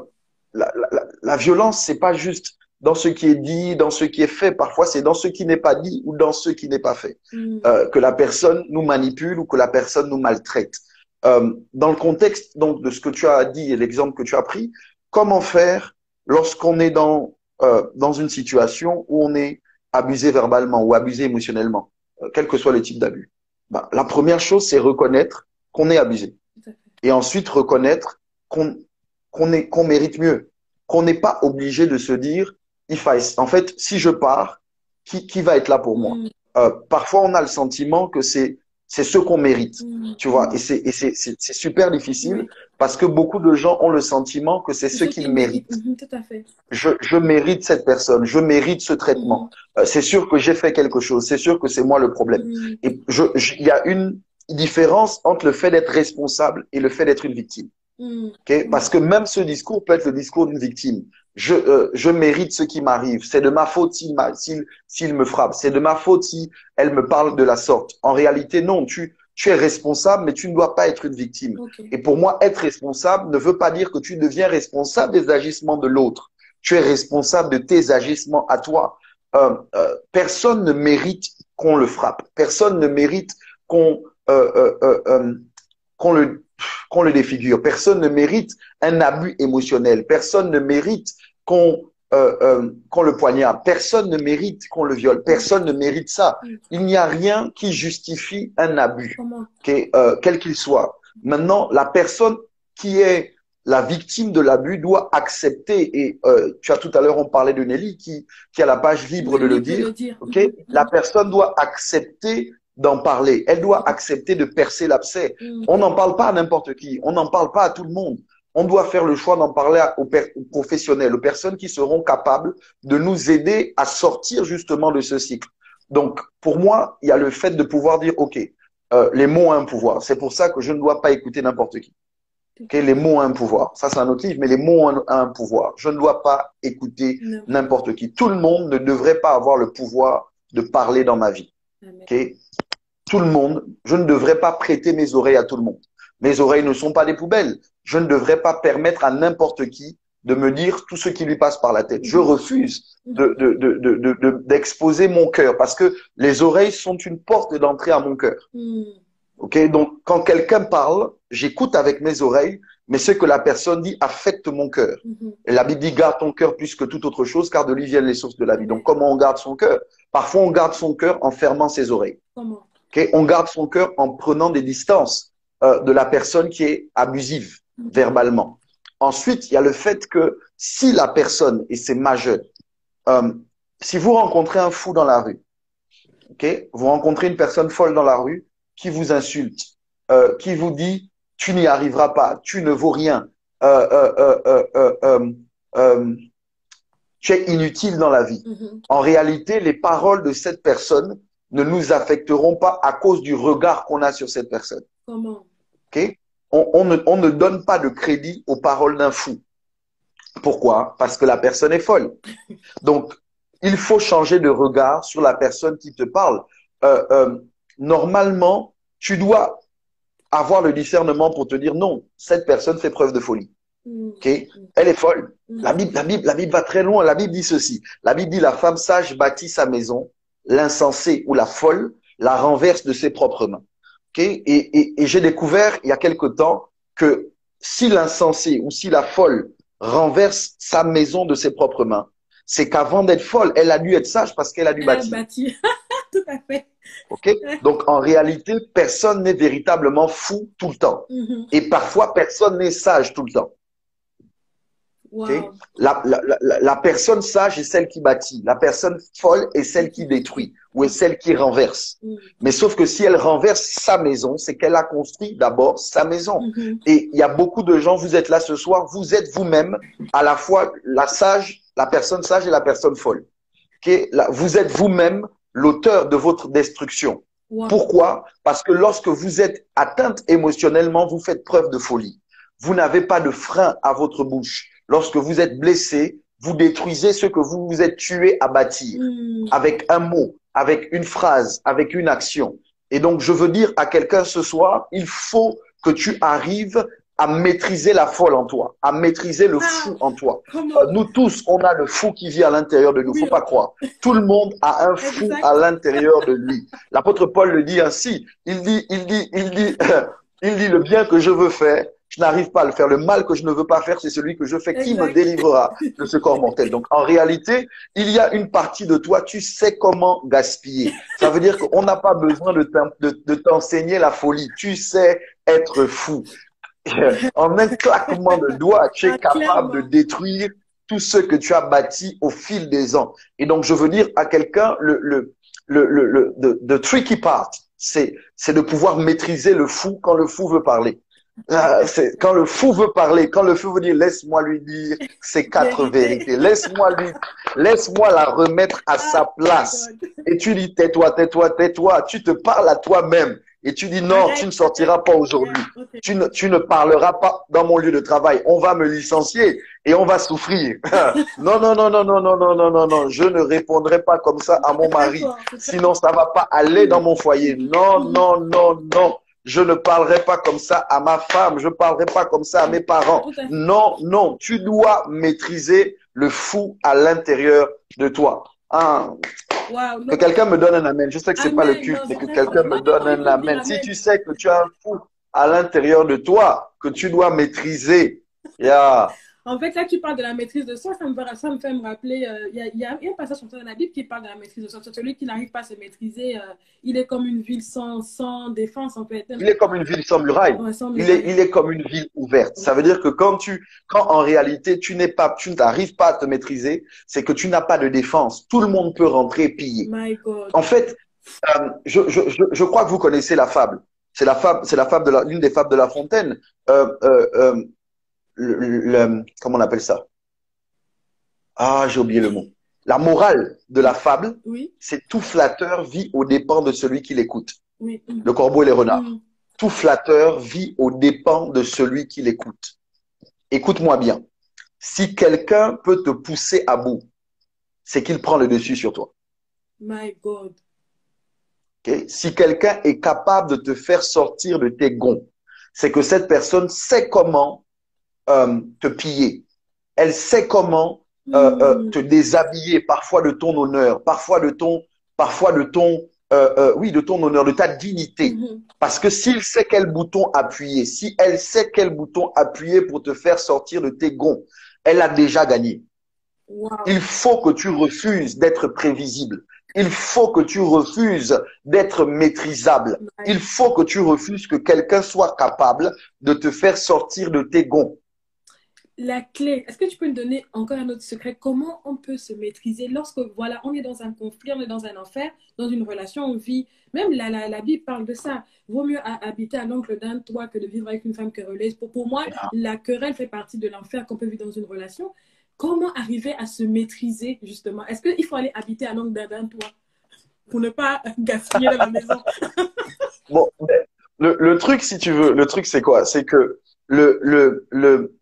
la, la, la, violence, c'est pas juste dans ce qui est dit, dans ce qui est fait. Parfois, c'est dans ce qui n'est pas dit ou dans ce qui n'est pas fait mm. euh, que la personne nous manipule ou que la personne nous maltraite. Euh, dans le contexte donc de ce que tu as dit et l'exemple que tu as pris, comment faire lorsqu'on est dans euh, dans une situation où on est abusé verbalement ou abusé émotionnellement, euh, quel que soit le type d'abus bah, La première chose, c'est reconnaître qu'on est abusé. Et ensuite, reconnaître qu'on qu'on est qu'on mérite mieux, qu'on n'est pas obligé de se dire, il en fait, si je pars, qui, qui va être là pour moi? Mm. euh, Parfois, on a le sentiment que c'est c'est ce qu'on mérite, mmh. tu vois. Et c'est et c'est c'est super difficile parce que beaucoup de gens ont le sentiment que c'est ce qu'ils méritent. Mmh, tout à fait. Je je mérite cette personne, je mérite ce traitement. Mmh. Euh, c'est sûr que j'ai fait quelque chose, c'est sûr que c'est moi le problème. Et je il y a une différence entre le fait d'être responsable et le fait d'être une victime. Okay? Parce que même ce discours peut être le discours d'une victime je, euh, je mérite ce qui m'arrive. C'est de ma faute s'il s'il me frappe. C'est de ma faute si elle me parle de la sorte. En réalité, non, tu, tu es responsable, mais tu ne dois pas être une victime. Et pour moi, être responsable ne veut pas dire que tu deviens responsable des agissements de l'autre. Tu es responsable de tes agissements à toi. Euh, euh, personne ne mérite qu'on le frappe. Personne ne mérite qu'on euh, euh, qu'on le qu'on le défigure. Personne ne mérite un abus émotionnel. Personne ne mérite qu'on euh, euh, qu'on le poignarde. Personne ne mérite qu'on le viole. Personne ne mérite ça. Il n'y a rien qui justifie un abus, euh, quel qu'il soit. Maintenant, la personne qui est la victime de l'abus doit accepter, et euh, tu as tout à l'heure, on parlait de Nelly qui, qui a la page libre de le dire, ok? La personne doit accepter d'en parler. Elle doit accepter de percer l'abcès. Mm. On n'en parle pas à n'importe qui. On n'en parle pas à tout le monde. On doit faire le choix d'en parler aux, professionnels, aux personnes qui seront capables de nous aider à sortir justement de ce cycle. Donc, pour moi, il y a le fait de pouvoir dire, OK, euh, les mots ont un pouvoir. C'est pour ça que je ne dois pas écouter n'importe qui. Okay, les mots ont un pouvoir. Ça, c'est un autre livre, mais les mots ont un, pouvoir. Je ne dois pas écouter n'importe qui. Tout le monde ne devrait pas avoir le pouvoir de parler dans ma vie. Okay? Tout le monde, je ne devrais pas prêter mes oreilles à tout le monde. Mes oreilles ne sont pas des poubelles. Je ne devrais pas permettre à n'importe qui de me dire tout ce qui lui passe par la tête. Je refuse d'exposer de, de, de, mon cœur parce que les oreilles sont une porte d'entrée à mon cœur. Hmm. Ok, donc quand quelqu'un parle, j'écoute avec mes oreilles, mais ce que la personne dit affecte mon cœur. Hmm. Et la Bible dit garde ton cœur plus que toute autre chose, car de lui viennent les sources de la vie. Donc comment on garde son cœur? Parfois on garde son cœur en fermant ses oreilles. Comment? On garde son cœur en prenant des distances euh, de la personne qui est abusive verbalement. Ensuite, il y a le fait que si la personne, et c'est majeur, euh, si vous rencontrez un fou dans la rue, ok, vous rencontrez une personne folle dans la rue qui vous insulte, euh, qui vous dit tu n'y arriveras pas, tu ne vaux rien, tu es inutile dans la vie. Mm-hmm. En réalité, les paroles de cette personne ne nous affecteront pas à cause du regard qu'on a sur cette personne. Comment? Ok? On, ne, on ne donne pas de crédit aux paroles d'un fou. Pourquoi? Parce que la personne est folle. Donc, il faut changer de regard sur la personne qui te parle. Euh, euh, normalement, tu dois avoir le discernement pour te dire non, cette personne fait preuve de folie. Mm. Ok, elle est folle. Mm. La Bible, la Bible, la Bible va très loin. La Bible dit ceci. La Bible dit la femme sage bâtit sa maison, l'insensé ou la folle la renverse de ses propres mains. Ok, et, et, et j'ai découvert il y a quelque temps que si l'insensé ou si la folle renverse sa maison de ses propres mains, c'est qu'avant d'être folle, elle a dû être sage parce qu'elle a dû Elle a bâtir. bâti. Tout à fait. Ok, donc en réalité, personne n'est véritablement fou tout le temps. Mhm. Et parfois, personne n'est sage tout le temps. Wow. La, la, la, la personne sage est celle qui bâtit. La personne folle est celle qui détruit ou est celle qui renverse. Mm. Mais sauf que si elle renverse sa maison, c'est qu'elle a construit d'abord sa maison. Mhm. Et il y a beaucoup de gens, vous êtes là ce soir, vous êtes vous-même à la fois la sage, la personne sage et la personne folle. Ok. Là, vous êtes vous-même l'auteur de votre destruction. Wow. Pourquoi? Parce que lorsque vous êtes atteinte émotionnellement, vous faites preuve de folie. Vous n'avez pas de frein à votre bouche. Lorsque vous êtes blessé, vous détruisez ce que vous vous êtes tué à bâtir Mm. avec un mot, avec une phrase, avec une action. Et donc, je veux dire à quelqu'un ce soir, il faut que tu arrives à maîtriser la folle en toi, à maîtriser le Ah. fou en toi. Euh, Nous tous, on a le fou qui vit à l'intérieur de nous. Faut pas croire. Tout le monde a un fou à l'intérieur de lui. L'apôtre Paul le dit ainsi. Il dit, il dit, il dit, il dit le bien que je veux faire. Je n'arrive pas à le faire. Le mal que je ne veux pas faire, c'est celui que je fais. Qui me délivrera de ce corps mortel? Donc, en réalité, il y a une partie de toi, tu sais comment gaspiller. Ça veut dire qu'on n'a pas besoin de t'en- de- de t'enseigner la folie. Tu sais être fou. En un claquement de doigts, tu es Ah, capable de détruire tout ce que tu as bâti au fil des ans. Et donc, je veux dire à quelqu'un, le, le, le, le, le the, the tricky part, c'est, c'est de pouvoir maîtriser le fou quand le fou veut parler. Ah, c'est quand le fou veut parler, quand le fou veut dire laisse-moi lui dire ces quatre Vérité. vérités, laisse-moi lui, laisse-moi la remettre à sa Ah, place. my God. Et tu dis tais-toi, tais-toi, tais-toi. Tu te parles à toi-même et tu dis non, Arrête, tu ne sortiras pas aujourd'hui. Tu ne, tu ne parleras pas dans mon lieu de travail. On va me licencier et on va souffrir. non, non, non, non, non, non, non, non, non, non. Je ne répondrai pas comme ça à mon mari. Sinon, ça va pas aller dans mon foyer. Non, non, non, non. Je ne parlerai pas comme ça à ma femme. Je ne parlerai pas comme ça à mes parents. Non, non. Tu dois maîtriser le fou à l'intérieur de toi. Wow, que quelqu'un me donne un amen. Je sais que c'est pas le culte, mais que quelqu'un me donne un amen. Si tu sais que tu as un fou à l'intérieur de toi, que tu dois maîtriser. Yeah. En fait, là, tu parles de la maîtrise de soi, ça me, fait- ça me fait me rappeler, euh, il y, a, y a un passage dans la Bible qui parle de la maîtrise de soi. Celui qui n'arrive pas à se maîtriser, euh, il est comme une ville sans, sans défense, en fait. Il est comme une ville sans muraille. Ouais, sans Il est, il est comme une ville ouverte. Ça veut dire que quand tu, quand en réalité tu n'es pas, tu n'arrives pas à te maîtriser, c'est que tu n'as pas de défense. Tout le monde peut rentrer et piller. My God. En fait, euh, je, je, je, je crois que vous connaissez la fable. C'est la fable, c'est la fable de l'une des fables de La Fontaine. Euh, euh, euh, le, le- comment on appelle ça? Ah, j'ai oublié le mot. La morale de la fable, Oui, c'est tout flatteur vit aux dépens de celui qui l'écoute. oui. Le corbeau et les renards. mm. Tout flatteur vit aux dépens de celui qui l'écoute. Écoute-moi bien. Si quelqu'un peut te pousser à bout, c'est qu'il prend le dessus sur toi. My God. ok? Si quelqu'un est capable de te faire sortir de tes gonds, c'est que cette personne sait comment euh, te piller. Elle sait comment euh, euh, Mm. te déshabiller, parfois de ton honneur, parfois de ton, parfois de ton, euh, euh, oui, de ton honneur, de ta dignité. Mhm. Parce que s'il sait quel bouton appuyer, si elle sait quel bouton appuyer pour te faire sortir de tes gonds, elle a déjà gagné. Wow. Il faut que tu refuses d'être prévisible. Il faut que tu refuses d'être maîtrisable. Il faut que tu refuses que quelqu'un soit capable de te faire sortir de tes gonds. La clé, est-ce que tu peux me donner encore un autre secret? Comment on peut se maîtriser lorsque, voilà, on est dans un conflit, on est dans un enfer, dans une relation, on vit, même la, la, la Bible parle de ça. Vaut mieux ha- habiter à l'angle d'un toit que de vivre avec une femme querelleuse. Pour, pour moi, la querelle fait partie de l'enfer qu'on peut vivre dans une relation. Comment arriver à se maîtriser, justement? Est-ce qu'il faut aller habiter à l'angle d'un toit pour ne pas gaspiller la maison? Bon, le, le truc, si tu veux, le truc, c'est quoi? C'est que le, le, le,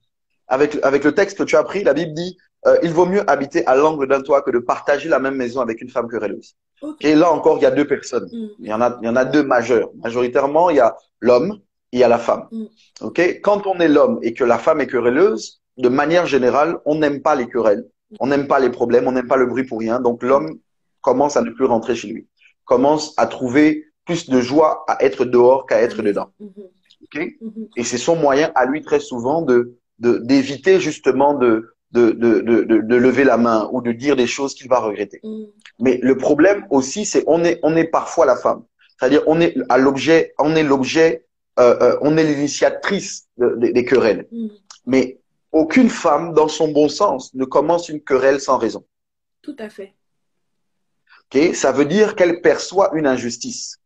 avec, avec le texte que tu as pris, la Bible dit, euh, il vaut mieux habiter à l'angle d'un toit que de partager la même maison avec une femme querelleuse. Ok. Et là encore, il y a deux personnes. Mm. Il y en a, il y en a deux majeurs. Majoritairement, il y a l'homme il y a la femme. Mm. Ok Quand on est l'homme et que la femme est querelleuse, de manière générale, on n'aime pas les querelles, on n'aime pas les problèmes, on n'aime pas le bruit pour rien. Donc l'homme commence à ne plus rentrer chez lui, commence à trouver plus de joie à être dehors qu'à être dedans. Mhm. Ok Mhm. Et c'est son moyen à lui très souvent de de- d'éviter justement de de, de, de, de, de lever la main ou de dire des choses qu'il va regretter. Mhm. Mais le problème aussi, c'est on est on est parfois la femme. C'est-à-dire on est à l'objet, on est l'objet, euh, euh, on est l'initiatrice de- de- des querelles. Mhm. Mais aucune femme, dans son bon sens, ne commence une querelle sans raison. Tout à fait. Ok? Ça veut dire qu'elle perçoit une injustice.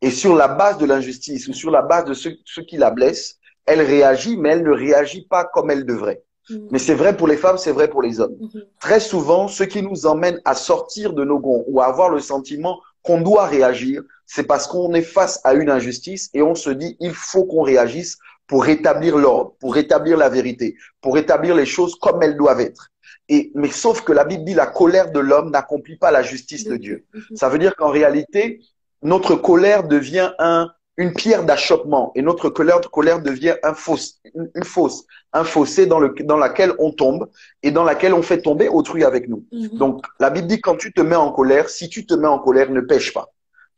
Et sur la base de l'injustice ou sur la base de ce, ce qui la blesse, elle réagit, mais elle ne réagit pas comme elle devrait. Mhm. Mais c'est vrai pour les femmes, c'est vrai pour les hommes. Mhm. Très souvent, ce qui nous emmène à sortir de nos gonds ou à avoir le sentiment qu'on doit réagir, c'est parce qu'on est face à une injustice et on se dit, il faut qu'on réagisse pour rétablir l'ordre, pour rétablir la vérité, pour rétablir les choses comme elles doivent être. Et, mais sauf que la Bible dit, la colère de l'homme n'accomplit pas la justice de Dieu. Mhm. Ça veut dire qu'en réalité, notre colère devient un, une pierre d'achoppement et notre colère, colère devient un fosse, une, une fosse, un fossé dans, le, dans laquelle on tombe et dans laquelle on fait tomber autrui avec nous. Mhm. Donc, la Bible dit quand tu te mets en colère, si tu te mets en colère, ne pêche pas.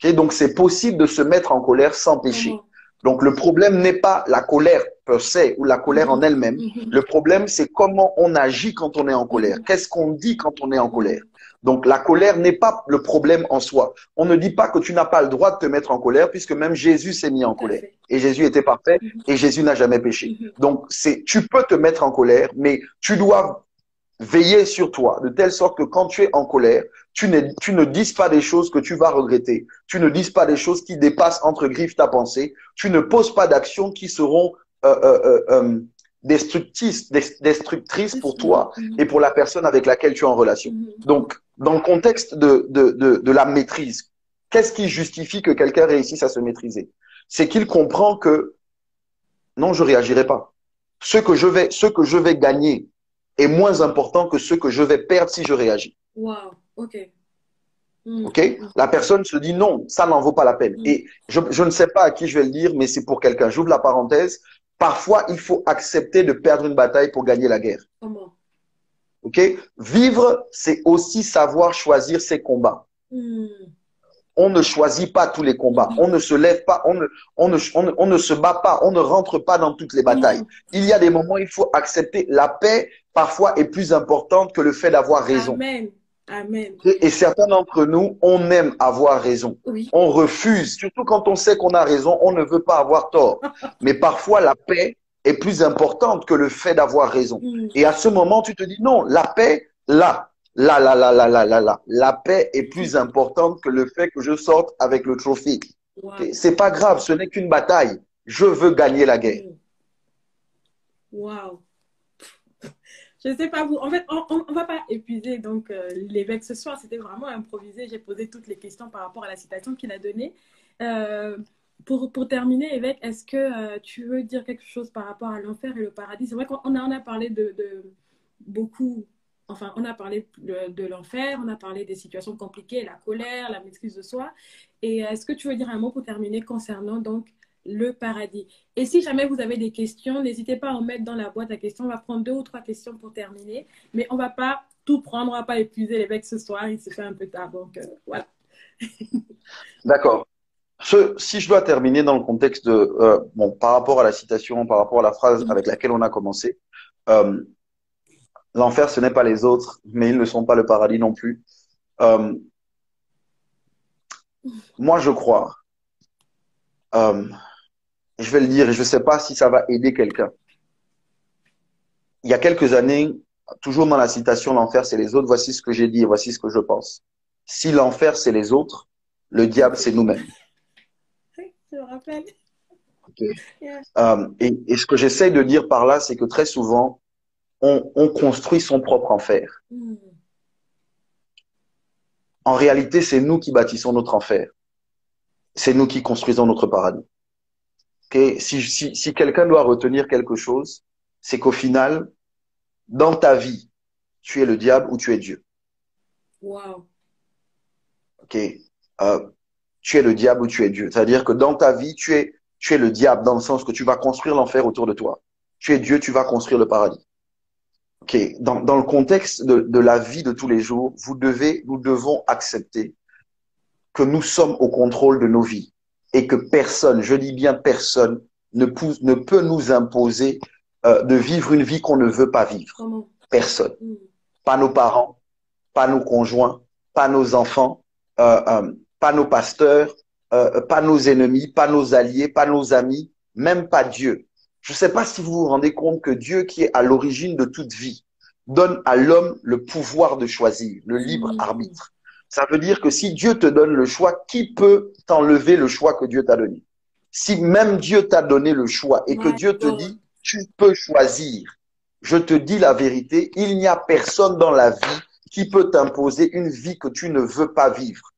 Ok Donc, c'est possible de se mettre en colère sans pécher. Donc, le problème n'est pas la colère per se ou la colère en elle-même. Mhm. Le problème, c'est comment on agit quand on est en colère. Mhm. Qu'est-ce qu'on dit quand on est en colère? Donc, la colère n'est pas le problème en soi. On ne dit pas que tu n'as pas le droit de te mettre en colère, puisque même Jésus s'est mis en colère. Et Jésus était parfait, Mhm. et Jésus n'a jamais péché. Mhm. Donc, c'est, tu peux te mettre en colère, mais tu dois veiller sur toi, de telle sorte que quand tu es en colère, tu ne, tu ne dises pas des choses que tu vas regretter. Tu ne dises pas des choses qui dépassent entre griffes ta pensée. Tu ne poses pas d'actions qui seront euh, euh, euh, destructrices, des- destructrices pour toi Mhm. et pour la personne avec laquelle tu es en relation. Donc, dans le contexte de, de, de, de la maîtrise, qu'est-ce qui justifie que quelqu'un réussisse à se maîtriser? C'est qu'il comprend que non, je réagirai pas. Ce que je vais, ce que je vais gagner est moins important que ce que je vais perdre si je réagis. Wow. Ok. Mhm. Ok? La personne se dit non, ça n'en vaut pas la peine. Mm. Et je, je ne sais pas à qui je vais le dire, mais c'est pour quelqu'un. J'ouvre la parenthèse. Parfois, il faut accepter de perdre une bataille pour gagner la guerre. Comment? Ok? Vivre, c'est aussi savoir choisir ses combats. Mhm. On ne choisit pas tous les combats. On ne se lève pas. On ne, on ne, on ne, on ne se bat pas. On ne rentre pas dans toutes les batailles. Mhm. Il y a des moments où il faut accepter. La paix, parfois, est plus importante que le fait d'avoir raison. Amen. Amen. Et certains d'entre nous, on aime avoir raison. Oui. On refuse, surtout quand on sait qu'on a raison, on ne veut pas avoir tort. Mais parfois, la paix est plus importante que le fait d'avoir raison. Mhm. Et à ce moment, tu te dis non, la paix, là, là, là, là, là, là, là, là, la paix est plus importante que le fait que je sorte avec le trophée. Wow. C'est pas grave, ce n'est qu'une bataille. Je veux gagner la guerre. Wow. Je sais pas vous. En fait, on, on va pas épuiser donc euh, l'évêque ce soir. C'était vraiment improvisé. J'ai posé toutes les questions par rapport à la citation qu'il a donnée. Euh, pour, pour terminer, évêque, est-ce que euh, tu veux dire quelque chose par rapport à l'enfer et le paradis? C'est vrai qu'on a, on a parlé de, de beaucoup. Enfin, on a parlé de, l'enfer, on a parlé des situations compliquées, la colère, la maîtrise de soi. Et euh, est-ce que tu veux dire un mot pour terminer concernant donc le paradis? Et si jamais vous avez des questions, n'hésitez pas à en mettre dans la boîte à questions. On va prendre deux ou trois questions pour terminer. Mais on va pas tout prendre, on va pas épuiser l'évêque ce soir. Il se fait un peu tard. Donc, euh, voilà. D'accord. Ce, si je dois terminer dans le contexte de, euh, bon, par rapport à la citation, par rapport à la phrase avec laquelle on a commencé, euh, l'enfer, ce n'est pas les autres, mais ils ne sont pas le paradis non plus. Euh, moi, je crois, je vais le dire et je ne sais pas si ça va aider quelqu'un. Il y a quelques années, toujours dans la citation, l'enfer, c'est les autres, voici ce que j'ai dit et voici ce que je pense. Si l'enfer, c'est les autres, le diable, c'est nous-mêmes. Rappelle. Okay. Yeah. Euh, et, et, ce que j'essaie de dire par là, c'est que très souvent, on, on, construit son propre enfer. Mm. En réalité, c'est nous qui bâtissons notre enfer. C'est nous qui construisons notre paradis. Okay? Si, si, si quelqu'un doit retenir quelque chose, c'est qu'au final, dans ta vie, tu es le diable ou tu es Dieu. Wow. Ok. Euh, tu es le diable ou tu es Dieu. C'est-à-dire que dans ta vie, tu es tu es le diable dans le sens que tu vas construire l'enfer autour de toi. Tu es Dieu, tu vas construire le paradis. Ok, dans, dans le contexte de, de la vie de tous les jours, vous devez, nous devons accepter que nous sommes au contrôle de nos vies et que personne, je dis bien personne, ne, ne peut nous imposer euh, de vivre une vie qu'on ne veut pas vivre. Personne. Mm. Pas nos parents, pas nos conjoints, pas nos enfants, euh, euh, pas nos pasteurs, euh, pas nos ennemis, pas nos alliés, pas nos amis, même pas Dieu. Je ne sais pas si vous vous rendez compte que Dieu, qui est à l'origine de toute vie, donne à l'homme le pouvoir de choisir, le libre arbitre. Ça veut dire que si Dieu te donne le choix, qui peut t'enlever le choix que Dieu t'a donné? Si même Dieu t'a donné le choix et que Dieu te dit, tu peux choisir, je te dis la vérité, il n'y a personne dans la vie qui peut t'imposer une vie que tu ne veux pas vivre.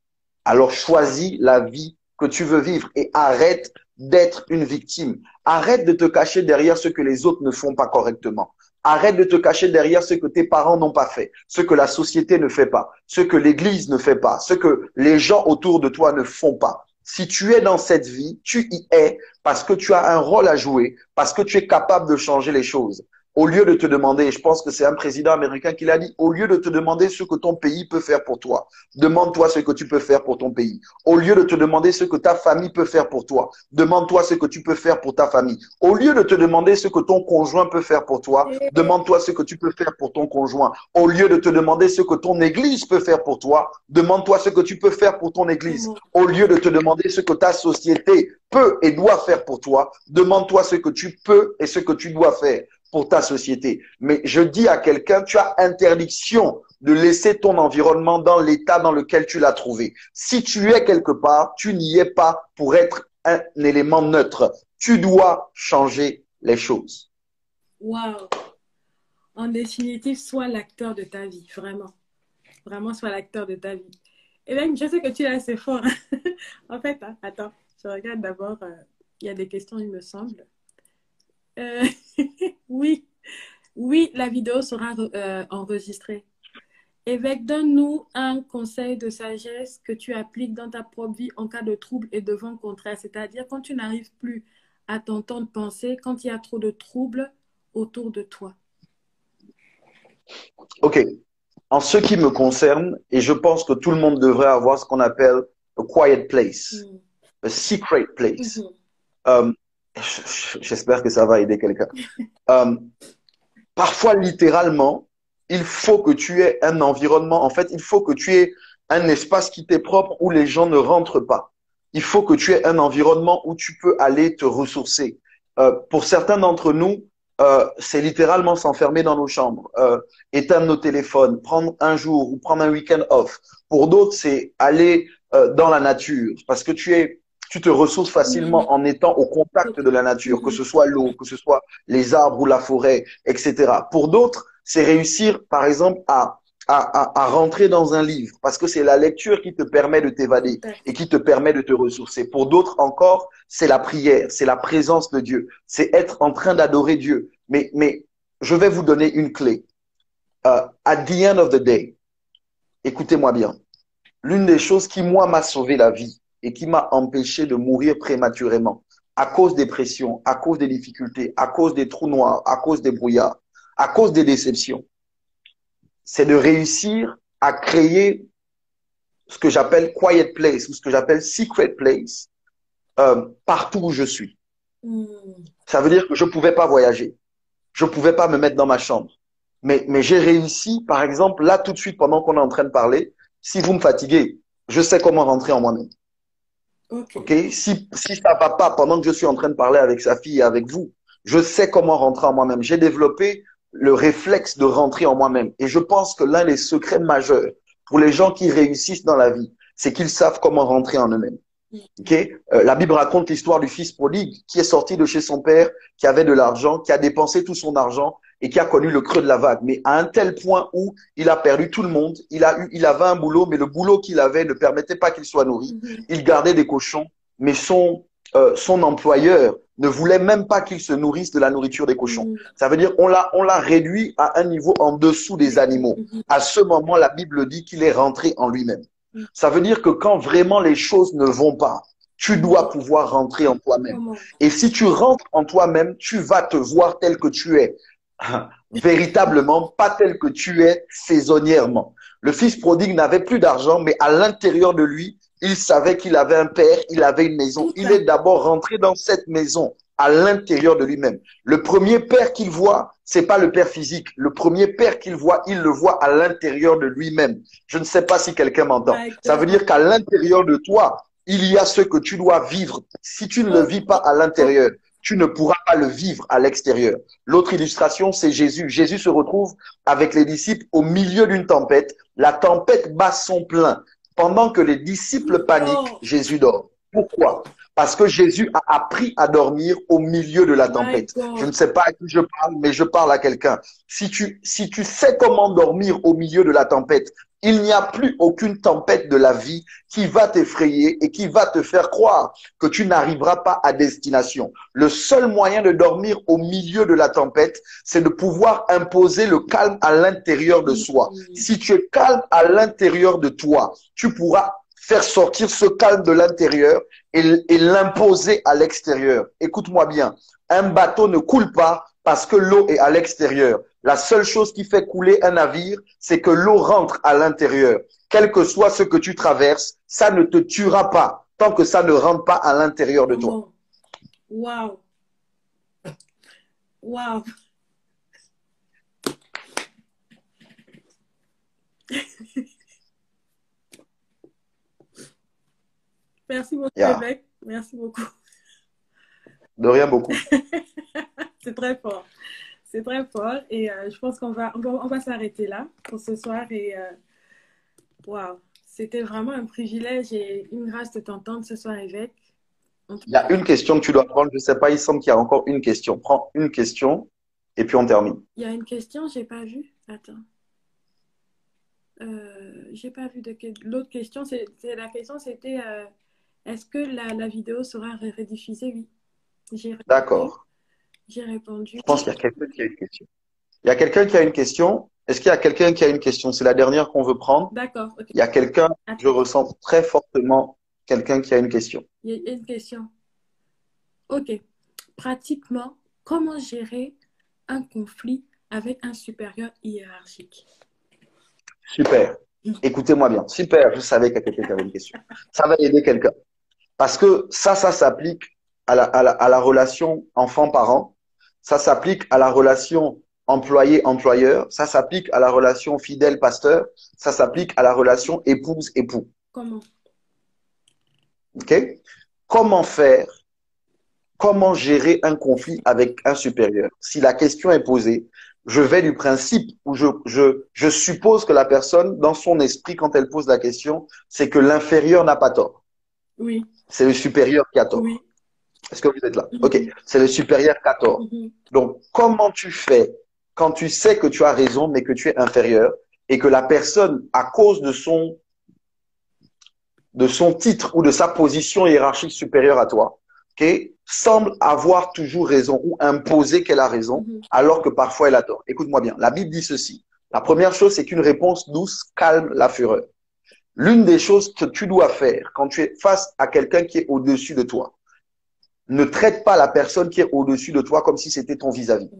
Alors choisis la vie que tu veux vivre et arrête d'être une victime. Arrête de te cacher derrière ce que les autres ne font pas correctement. Arrête de te cacher derrière ce que tes parents n'ont pas fait, ce que la société ne fait pas, ce que l'église ne fait pas, ce que les gens autour de toi ne font pas. Si tu es dans cette vie, tu y es parce que tu as un rôle à jouer, parce que tu es capable de changer les choses au lieu de te demander, je pense que c'est un président américain qui l'a dit, au lieu de te demander ce que ton pays peut faire pour toi, demande-toi ce que tu peux faire pour ton pays. Au lieu de te demander ce que ta famille peut faire pour toi, demande-toi ce que tu peux faire pour ta famille. Au lieu de te demander ce que ton conjoint peut faire pour toi, demande-toi ce que tu peux faire pour ton conjoint. Au lieu de te demander ce que ton église peut faire pour toi, demande-toi ce que tu peux faire pour ton église. Au lieu de te demander ce que ta société peut et doit faire pour toi, demande-toi ce que tu peux et ce que tu dois faire pour ta société. Mais je dis à quelqu'un, tu as interdiction de laisser ton environnement dans l'état dans lequel tu l'as trouvé. Si tu es quelque part, tu n'y es pas pour être un élément neutre. Tu dois changer les choses. Waouh. En définitive, sois l'acteur de ta vie, vraiment. Vraiment, sois l'acteur de ta vie. Même, je sais que tu es assez fort. en fait, hein, attends, je regarde d'abord. Euh, il y a des questions, il me semble. Euh, oui, oui, la vidéo sera euh, enregistrée. Évêque, donne-nous un conseil de sagesse que tu appliques dans ta propre vie en cas de trouble et de vent contraire, c'est-à-dire quand tu n'arrives plus à t'entendre penser, quand il y a trop de troubles autour de toi. Ok. En ce qui me concerne, et je pense que tout le monde devrait avoir ce qu'on appelle a quiet place, mm. a secret place. Mm-hmm. Euh, J'espère que ça va aider quelqu'un. Euh, parfois, littéralement, il faut que tu aies un environnement. En fait, il faut que tu aies un espace qui t'est propre où les gens ne rentrent pas. Il faut que tu aies un environnement où tu peux aller te ressourcer. Euh, pour certains d'entre nous, euh, c'est littéralement s'enfermer dans nos chambres, éteindre nos téléphones, prendre un jour ou prendre un week-end off. Pour d'autres, c'est aller dans la nature parce que tu es tu te ressources facilement en étant au contact de la nature, que ce soit l'eau, que ce soit les arbres ou la forêt, etc. Pour d'autres, c'est réussir, par exemple, à, à, à, rentrer dans un livre, parce que c'est la lecture qui te permet de t'évader et qui te permet de te ressourcer. Pour d'autres encore, c'est la prière, c'est la présence de Dieu, c'est être en train d'adorer Dieu. Mais, mais je vais vous donner une clé. Uh, at the end of the day, écoutez-moi bien, l'une des choses qui, moi, m'a sauvé la vie, et qui m'a empêché de mourir prématurément à cause des pressions, à cause des difficultés, à cause des trous noirs, à cause des brouillards, à cause des déceptions. C'est de réussir à créer ce que j'appelle quiet place ou ce que j'appelle secret place euh, partout où je suis. Hmm. Ça veut dire que je ne pouvais pas voyager. Je ne pouvais pas me mettre dans ma chambre. Mais, mais j'ai réussi, par exemple, là tout de suite, pendant qu'on est en train de parler, si vous me fatiguez, je sais comment rentrer en moi-même. Ok. Si, si ça va pas pendant que je suis en train de parler avec sa fille et avec vous, je sais comment rentrer en moi-même. J'ai développé le réflexe de rentrer en moi-même. Et je pense que l'un des secrets majeurs pour les gens qui réussissent dans la vie, c'est qu'ils savent comment rentrer en eux-mêmes. Mm. Ok? Euh, la Bible raconte l'histoire du fils prodigue qui est sorti de chez son père, qui avait de l'argent, qui a dépensé tout son argent et qui a connu le creux de la vague, mais à un tel point où il a perdu tout le monde. Il a eu, il avait un boulot, mais le boulot qu'il avait ne permettait pas qu'il soit nourri. Mhm. Il gardait des cochons, mais son euh, son employeur ne voulait même pas qu'il se nourrisse de la nourriture des cochons. Mhm. Ça veut dire on l'a on l'a réduit à un niveau en dessous des animaux. Mhm. À ce moment, la Bible dit qu'il est rentré en lui-même. Ça veut dire que quand vraiment les choses ne vont pas, tu dois pouvoir rentrer en toi-même. Et si tu rentres en toi-même, tu vas te voir tel que tu es. Véritablement, pas tel que tu es saisonnièrement. Le fils prodigue n'avait plus d'argent, mais à l'intérieur de lui, il savait qu'il avait un père, il avait une maison. Il est d'abord rentré dans cette maison à l'intérieur de lui-même. Le premier père qu'il voit, c'est pas le père physique. Le premier père qu'il voit, il le voit à l'intérieur de lui-même. Je ne sais pas si quelqu'un m'entend. My Ça veut dire qu'à l'intérieur de toi, il y a ce que tu dois vivre. Si tu ne le vis pas à l'intérieur, tu ne pourras pas le vivre à l'extérieur. L'autre illustration, c'est Jésus. Jésus se retrouve avec les disciples au milieu d'une tempête. La tempête bat son plein. Pendant que les disciples paniquent. Jésus dort. Pourquoi? Parce que Jésus a appris à dormir au milieu de la tempête. Je ne sais pas à qui je parle, mais je parle à quelqu'un. Si tu, si tu sais comment dormir au milieu de la tempête, il n'y a plus aucune tempête de la vie qui va t'effrayer et qui va te faire croire que tu n'arriveras pas à destination. Le seul moyen de dormir au milieu de la tempête, c'est de pouvoir imposer le calme à l'intérieur de soi. Si tu es calme à l'intérieur de toi, tu pourras faire sortir ce calme de l'intérieur et, l'imposer à l'extérieur. Écoute-moi bien, un bateau ne coule pas parce que l'eau est à l'extérieur. La seule chose qui fait couler un navire, c'est que l'eau rentre à l'intérieur. Quel que soit ce que tu traverses, ça ne te tuera pas tant que ça ne rentre pas à l'intérieur de toi. Comment Wow. Wow. Merci beaucoup, Yeah. Merci beaucoup. De rien beaucoup. C'est très fort. C'est très fort. Et euh, je pense qu'on va, on va, on va s'arrêter là pour ce soir. Et euh, waouh, c'était vraiment un privilège et une grâce de t'entendre ce soir, évêque. Il y a une question que tu dois prendre. Je ne sais pas, il semble qu'il y a encore une question. Prends une question et puis on termine. Il y a une question, j'ai pas vu. Attends. Euh, j'ai pas vu de que- l'autre question. C'est la question, c'était euh, est-ce que la, la vidéo sera rediffusée? Oui. D'accord. J'ai répondu. Je pense qu'il y a quelqu'un qui a une question. Il y a quelqu'un qui a une question. Est-ce qu'il y a quelqu'un qui a une question? C'est la dernière qu'on veut prendre. D'accord. Il y a quelqu'un, je ressens très fortement quelqu'un qui a une question. il y a une question. Ok. Pratiquement, comment gérer un conflit avec un supérieur hiérarchique? Super. Écoutez-moi bien. Super. Je savais qu'il y a quelqu'un qui avait une question. Ça va aider quelqu'un. Parce que ça, ça s'applique à la, à la, à la relation enfant-parent. Ça s'applique à la relation employé-employeur. Ça s'applique à la relation fidèle-pasteur. Ça s'applique à la relation épouse-époux. Comment? OK? Comment faire? Comment gérer un conflit avec un supérieur? Si la question est posée, je vais du principe où je, je, je suppose que la personne, dans son esprit, quand elle pose la question, c'est que l'inférieur n'a pas tort. Oui, C'est le supérieur qui a tort. oui. Est-ce que vous êtes là? Mhm. OK. C'est le supérieur qui a tort. Mhm. Donc, comment tu fais quand tu sais que tu as raison, mais que tu es inférieur et que la personne, à cause de son, de son titre ou de sa position hiérarchique supérieure à toi, ok, semble avoir toujours raison ou imposer qu'elle a raison, Mhm. alors que parfois elle a tort. Écoute-moi bien. La Bible dit ceci. La première chose, c'est qu'une réponse douce calme la fureur. L'une des choses que tu dois faire quand tu es face à quelqu'un qui est au-dessus de toi, ne traite pas la personne qui est au-dessus de toi comme si c'était ton vis-à-vis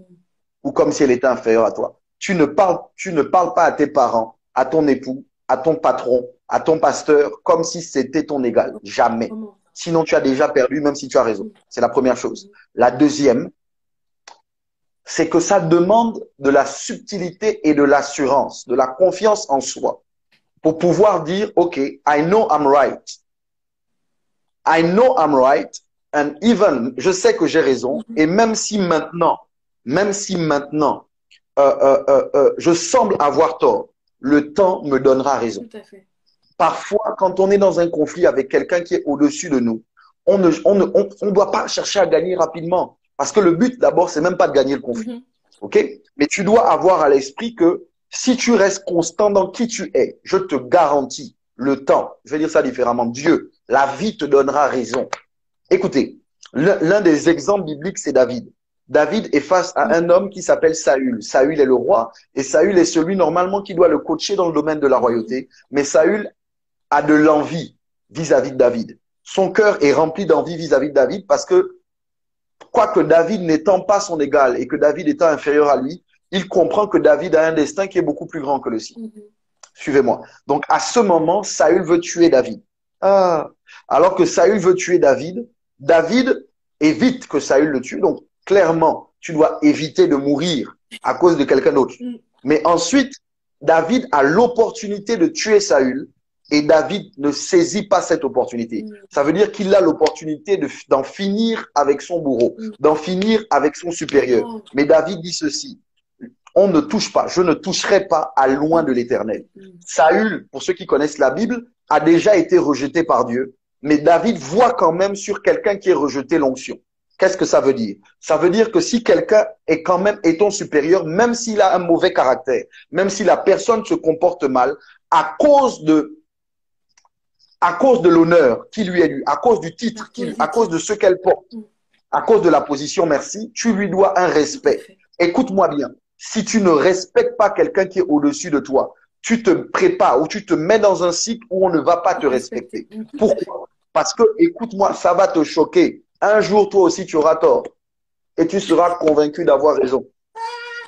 ou comme si elle était inférieure à toi. Tu ne parles, tu ne parles pas à tes parents, à ton époux, à ton patron, à ton pasteur comme si c'était ton égal. Jamais. Sinon, tu as déjà perdu, même si tu as raison. C'est la première chose. La deuxième, c'est que ça demande de la subtilité et de l'assurance, de la confiance en soi pour pouvoir dire, OK, I know I'm right. I know I'm right. And even, je sais que j'ai raison. Et même si maintenant, même si maintenant, euh, euh, euh, je semble avoir tort, le temps me donnera raison. Tout à fait. Parfois, quand on est dans un conflit avec quelqu'un qui est au-dessus de nous, on ne, on ne, on, on doit pas chercher à gagner rapidement. Parce que le but, d'abord, c'est même pas de gagner le conflit. Mhm. OK? Mais tu dois avoir à l'esprit que si tu restes constant dans qui tu es, je te garantis le temps. Je vais dire ça différemment. Dieu, la vie te donnera raison. Écoutez, l'un des exemples bibliques, c'est David. David est face à un homme qui s'appelle Saül. Saül est le roi et Saül est celui normalement qui doit le coacher dans le domaine de la royauté. Mais Saül a de l'envie vis-à-vis de David. son cœur est rempli d'envie vis-à-vis de David parce que, quoique David n'étant pas son égal et que David étant inférieur à lui, il comprend que David a un destin qui est beaucoup plus grand que le sien. Mhm. Suivez-moi. Donc, à ce moment, Saül veut tuer David. Ah. Alors que Saül veut tuer David, David évite que Saül le tue. Donc, clairement, tu dois éviter de mourir à cause de quelqu'un d'autre. Mm. Mais ensuite, David a l'opportunité de tuer Saül et David ne saisit pas cette opportunité. Mm. Ça veut dire qu'il a l'opportunité de- d'en finir avec son bourreau, Mm. d'en finir avec son supérieur. Mais David dit ceci, on ne touche pas, je ne toucherai pas à loin de l'éternel. Saül, pour ceux qui connaissent la Bible, a déjà été rejeté par Dieu, mais David voit quand même sur quelqu'un qui est rejeté l'onction. Qu'est-ce que ça veut dire? Ça veut dire que si quelqu'un est quand même est ton supérieur, même s'il a un mauvais caractère, même si la personne se comporte mal, à cause de à cause de l'honneur qui lui est dû, à cause du titre, qui- à cause de ce qu'elle porte, Mm. à cause de la position, merci, tu lui dois un respect. Écoute-moi bien. Si tu ne respectes pas quelqu'un qui est au-dessus de toi, tu te prépares ou tu te mets dans un cycle où on ne va pas te respecter. Pourquoi? Parce que, écoute-moi, ça va te choquer. Un jour, toi aussi, tu auras tort. Et tu seras convaincu d'avoir raison.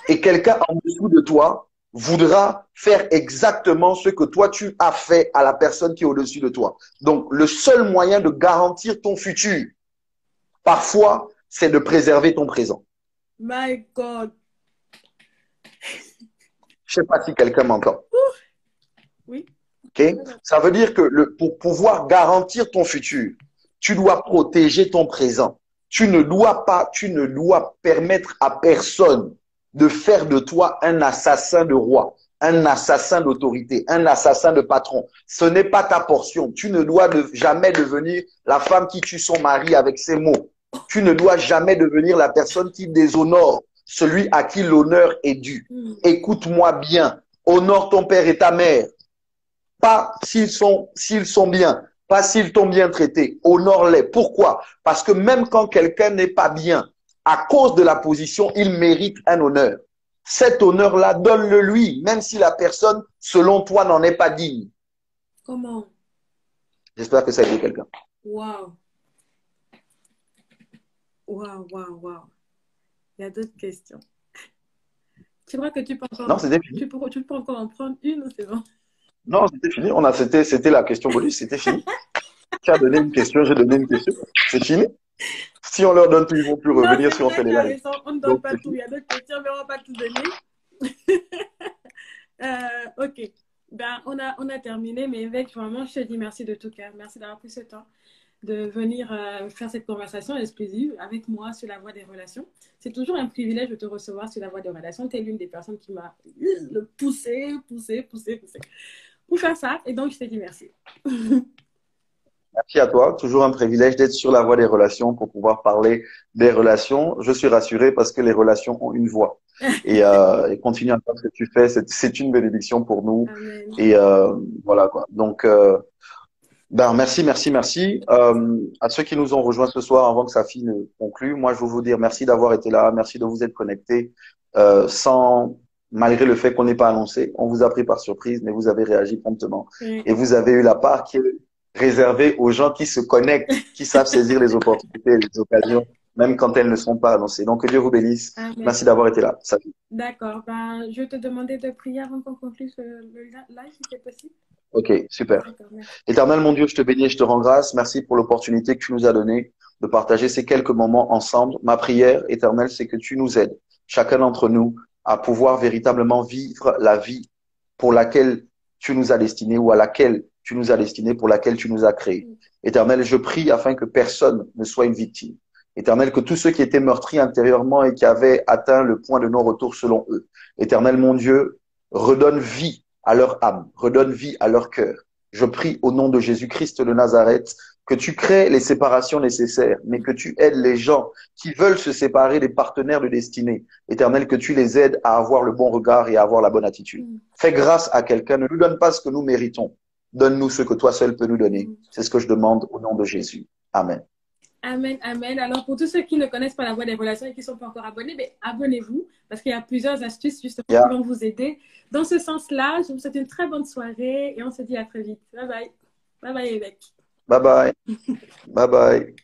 Et quelqu'un en dessous de toi voudra faire exactement ce que toi, tu as fait à la personne qui est au-dessus de toi. Donc, le seul moyen de garantir ton futur, parfois, c'est de préserver ton présent. My God. Je sais pas si quelqu'un m'entend. Oui. Ok? Ça veut dire que le, pour pouvoir garantir ton futur, tu dois protéger ton présent. Tu ne dois pas, tu ne dois permettre à personne de faire de toi un assassin de roi, un assassin d'autorité, un assassin de patron. Ce n'est pas ta portion. Tu ne dois de- jamais devenir la femme qui tue son mari avec ses mots. Tu ne dois jamais devenir la personne qui déshonore celui à qui l'honneur est dû Mm. écoute-moi bien, honore ton père et ta mère. Pas s'ils sont, s'ils sont bien, pas s'ils t'ont bien traité, honore-les. Pourquoi? Parce que même quand quelqu'un n'est pas bien, à cause de la position, il mérite un honneur. Cet honneur-là, donne-le lui, même si la personne, selon toi, n'en est pas digne. Comment? J'espère que ça a aidé quelqu'un. Waouh. Waouh, waouh, waouh. Il y a d'autres questions. Tu crois que tu peux encore, Non, fini. tu peux, tu peux encore en prendre une ou c'est bon? Non, c'était fini. On a, c'était, c'était la question bonus, c'était fini. Tu as donné une question, j'ai donné une question. C'est fini. Si on leur donne tout, ils vont plus revenir Non, si on fait les lives. On ne donne Donc, pas tout. Il y a d'autres questions, mais on ne va pas tout donner. Euh, ok. Ben, on, a, on a terminé, mais Évêque, vraiment, je te dis merci de tout cœur. Merci d'avoir pris ce temps de venir euh, faire cette conversation exclusive avec moi sur la voie des relations. C'est toujours un privilège de te recevoir sur la voie des relations. Tu es l'une des personnes qui m'a poussé, poussé, poussé, poussé pour faire ça. Et donc, je te dis merci. Merci à toi. Toujours un privilège d'être sur la voie des relations pour pouvoir parler des relations. Je suis rassuré parce que les relations ont une voix. Et, euh, et continue à faire ce que tu fais. C'est, c'est une bénédiction pour nous. Amen. Et euh, voilà quoi. Donc, euh, ben merci, merci, merci. Euh, à ceux qui nous ont rejoints ce soir avant que sa fille ne conclue, moi je veux vous dire merci d'avoir été là, merci de vous être connectés, euh, sans malgré le fait qu'on n'ait pas annoncé, on vous a pris par surprise, mais vous avez réagi promptement et vous avez eu la part qui est réservée aux gens qui se connectent, qui savent saisir les opportunités, les occasions, même quand elles ne sont pas annoncées. Donc que Dieu vous bénisse. Amen. Merci d'avoir été là. Salut. D'accord. Ben, je vais te demander de prier avant qu'on conclue ce- le live, si c'est possible. Ok, super. Éternel mon Dieu, je te bénis et je te rends grâce. Merci pour l'opportunité que tu nous as donnée de partager ces quelques moments ensemble. Ma prière, éternel, c'est que tu nous aides, chacun d'entre nous, à pouvoir véritablement vivre la vie pour laquelle tu nous as destinés ou à laquelle tu nous as destinés, pour laquelle tu nous as créés. Éternel, je prie afin que personne ne soit une victime. Éternel, que tous ceux qui étaient meurtris intérieurement et qui avaient atteint le point de non-retour selon eux, Éternel mon Dieu, redonne vie à leur âme, redonne vie à leur cœur. Je prie au nom de Jésus-Christ de Nazareth que tu crées les séparations nécessaires, mais que tu aides les gens qui veulent se séparer des partenaires de destinée. Éternel, que tu les aides à avoir le bon regard et à avoir la bonne attitude. Mm. Fais grâce à quelqu'un, ne nous donne pas ce que nous méritons. Donne-nous ce que toi seul peux nous donner. Mm. C'est ce que je demande au nom de Jésus. Amen. Amen, amen. Alors, pour tous ceux qui ne connaissent pas la voie des relations et qui ne sont pas encore abonnés, ben, abonnez-vous parce qu'il y a plusieurs astuces justement Yeah. qui vont vous aider. Dans ce sens-là, je vous souhaite une très bonne soirée et on se dit à très vite. Bye bye. Bye bye, évêque. Bye bye. bye bye.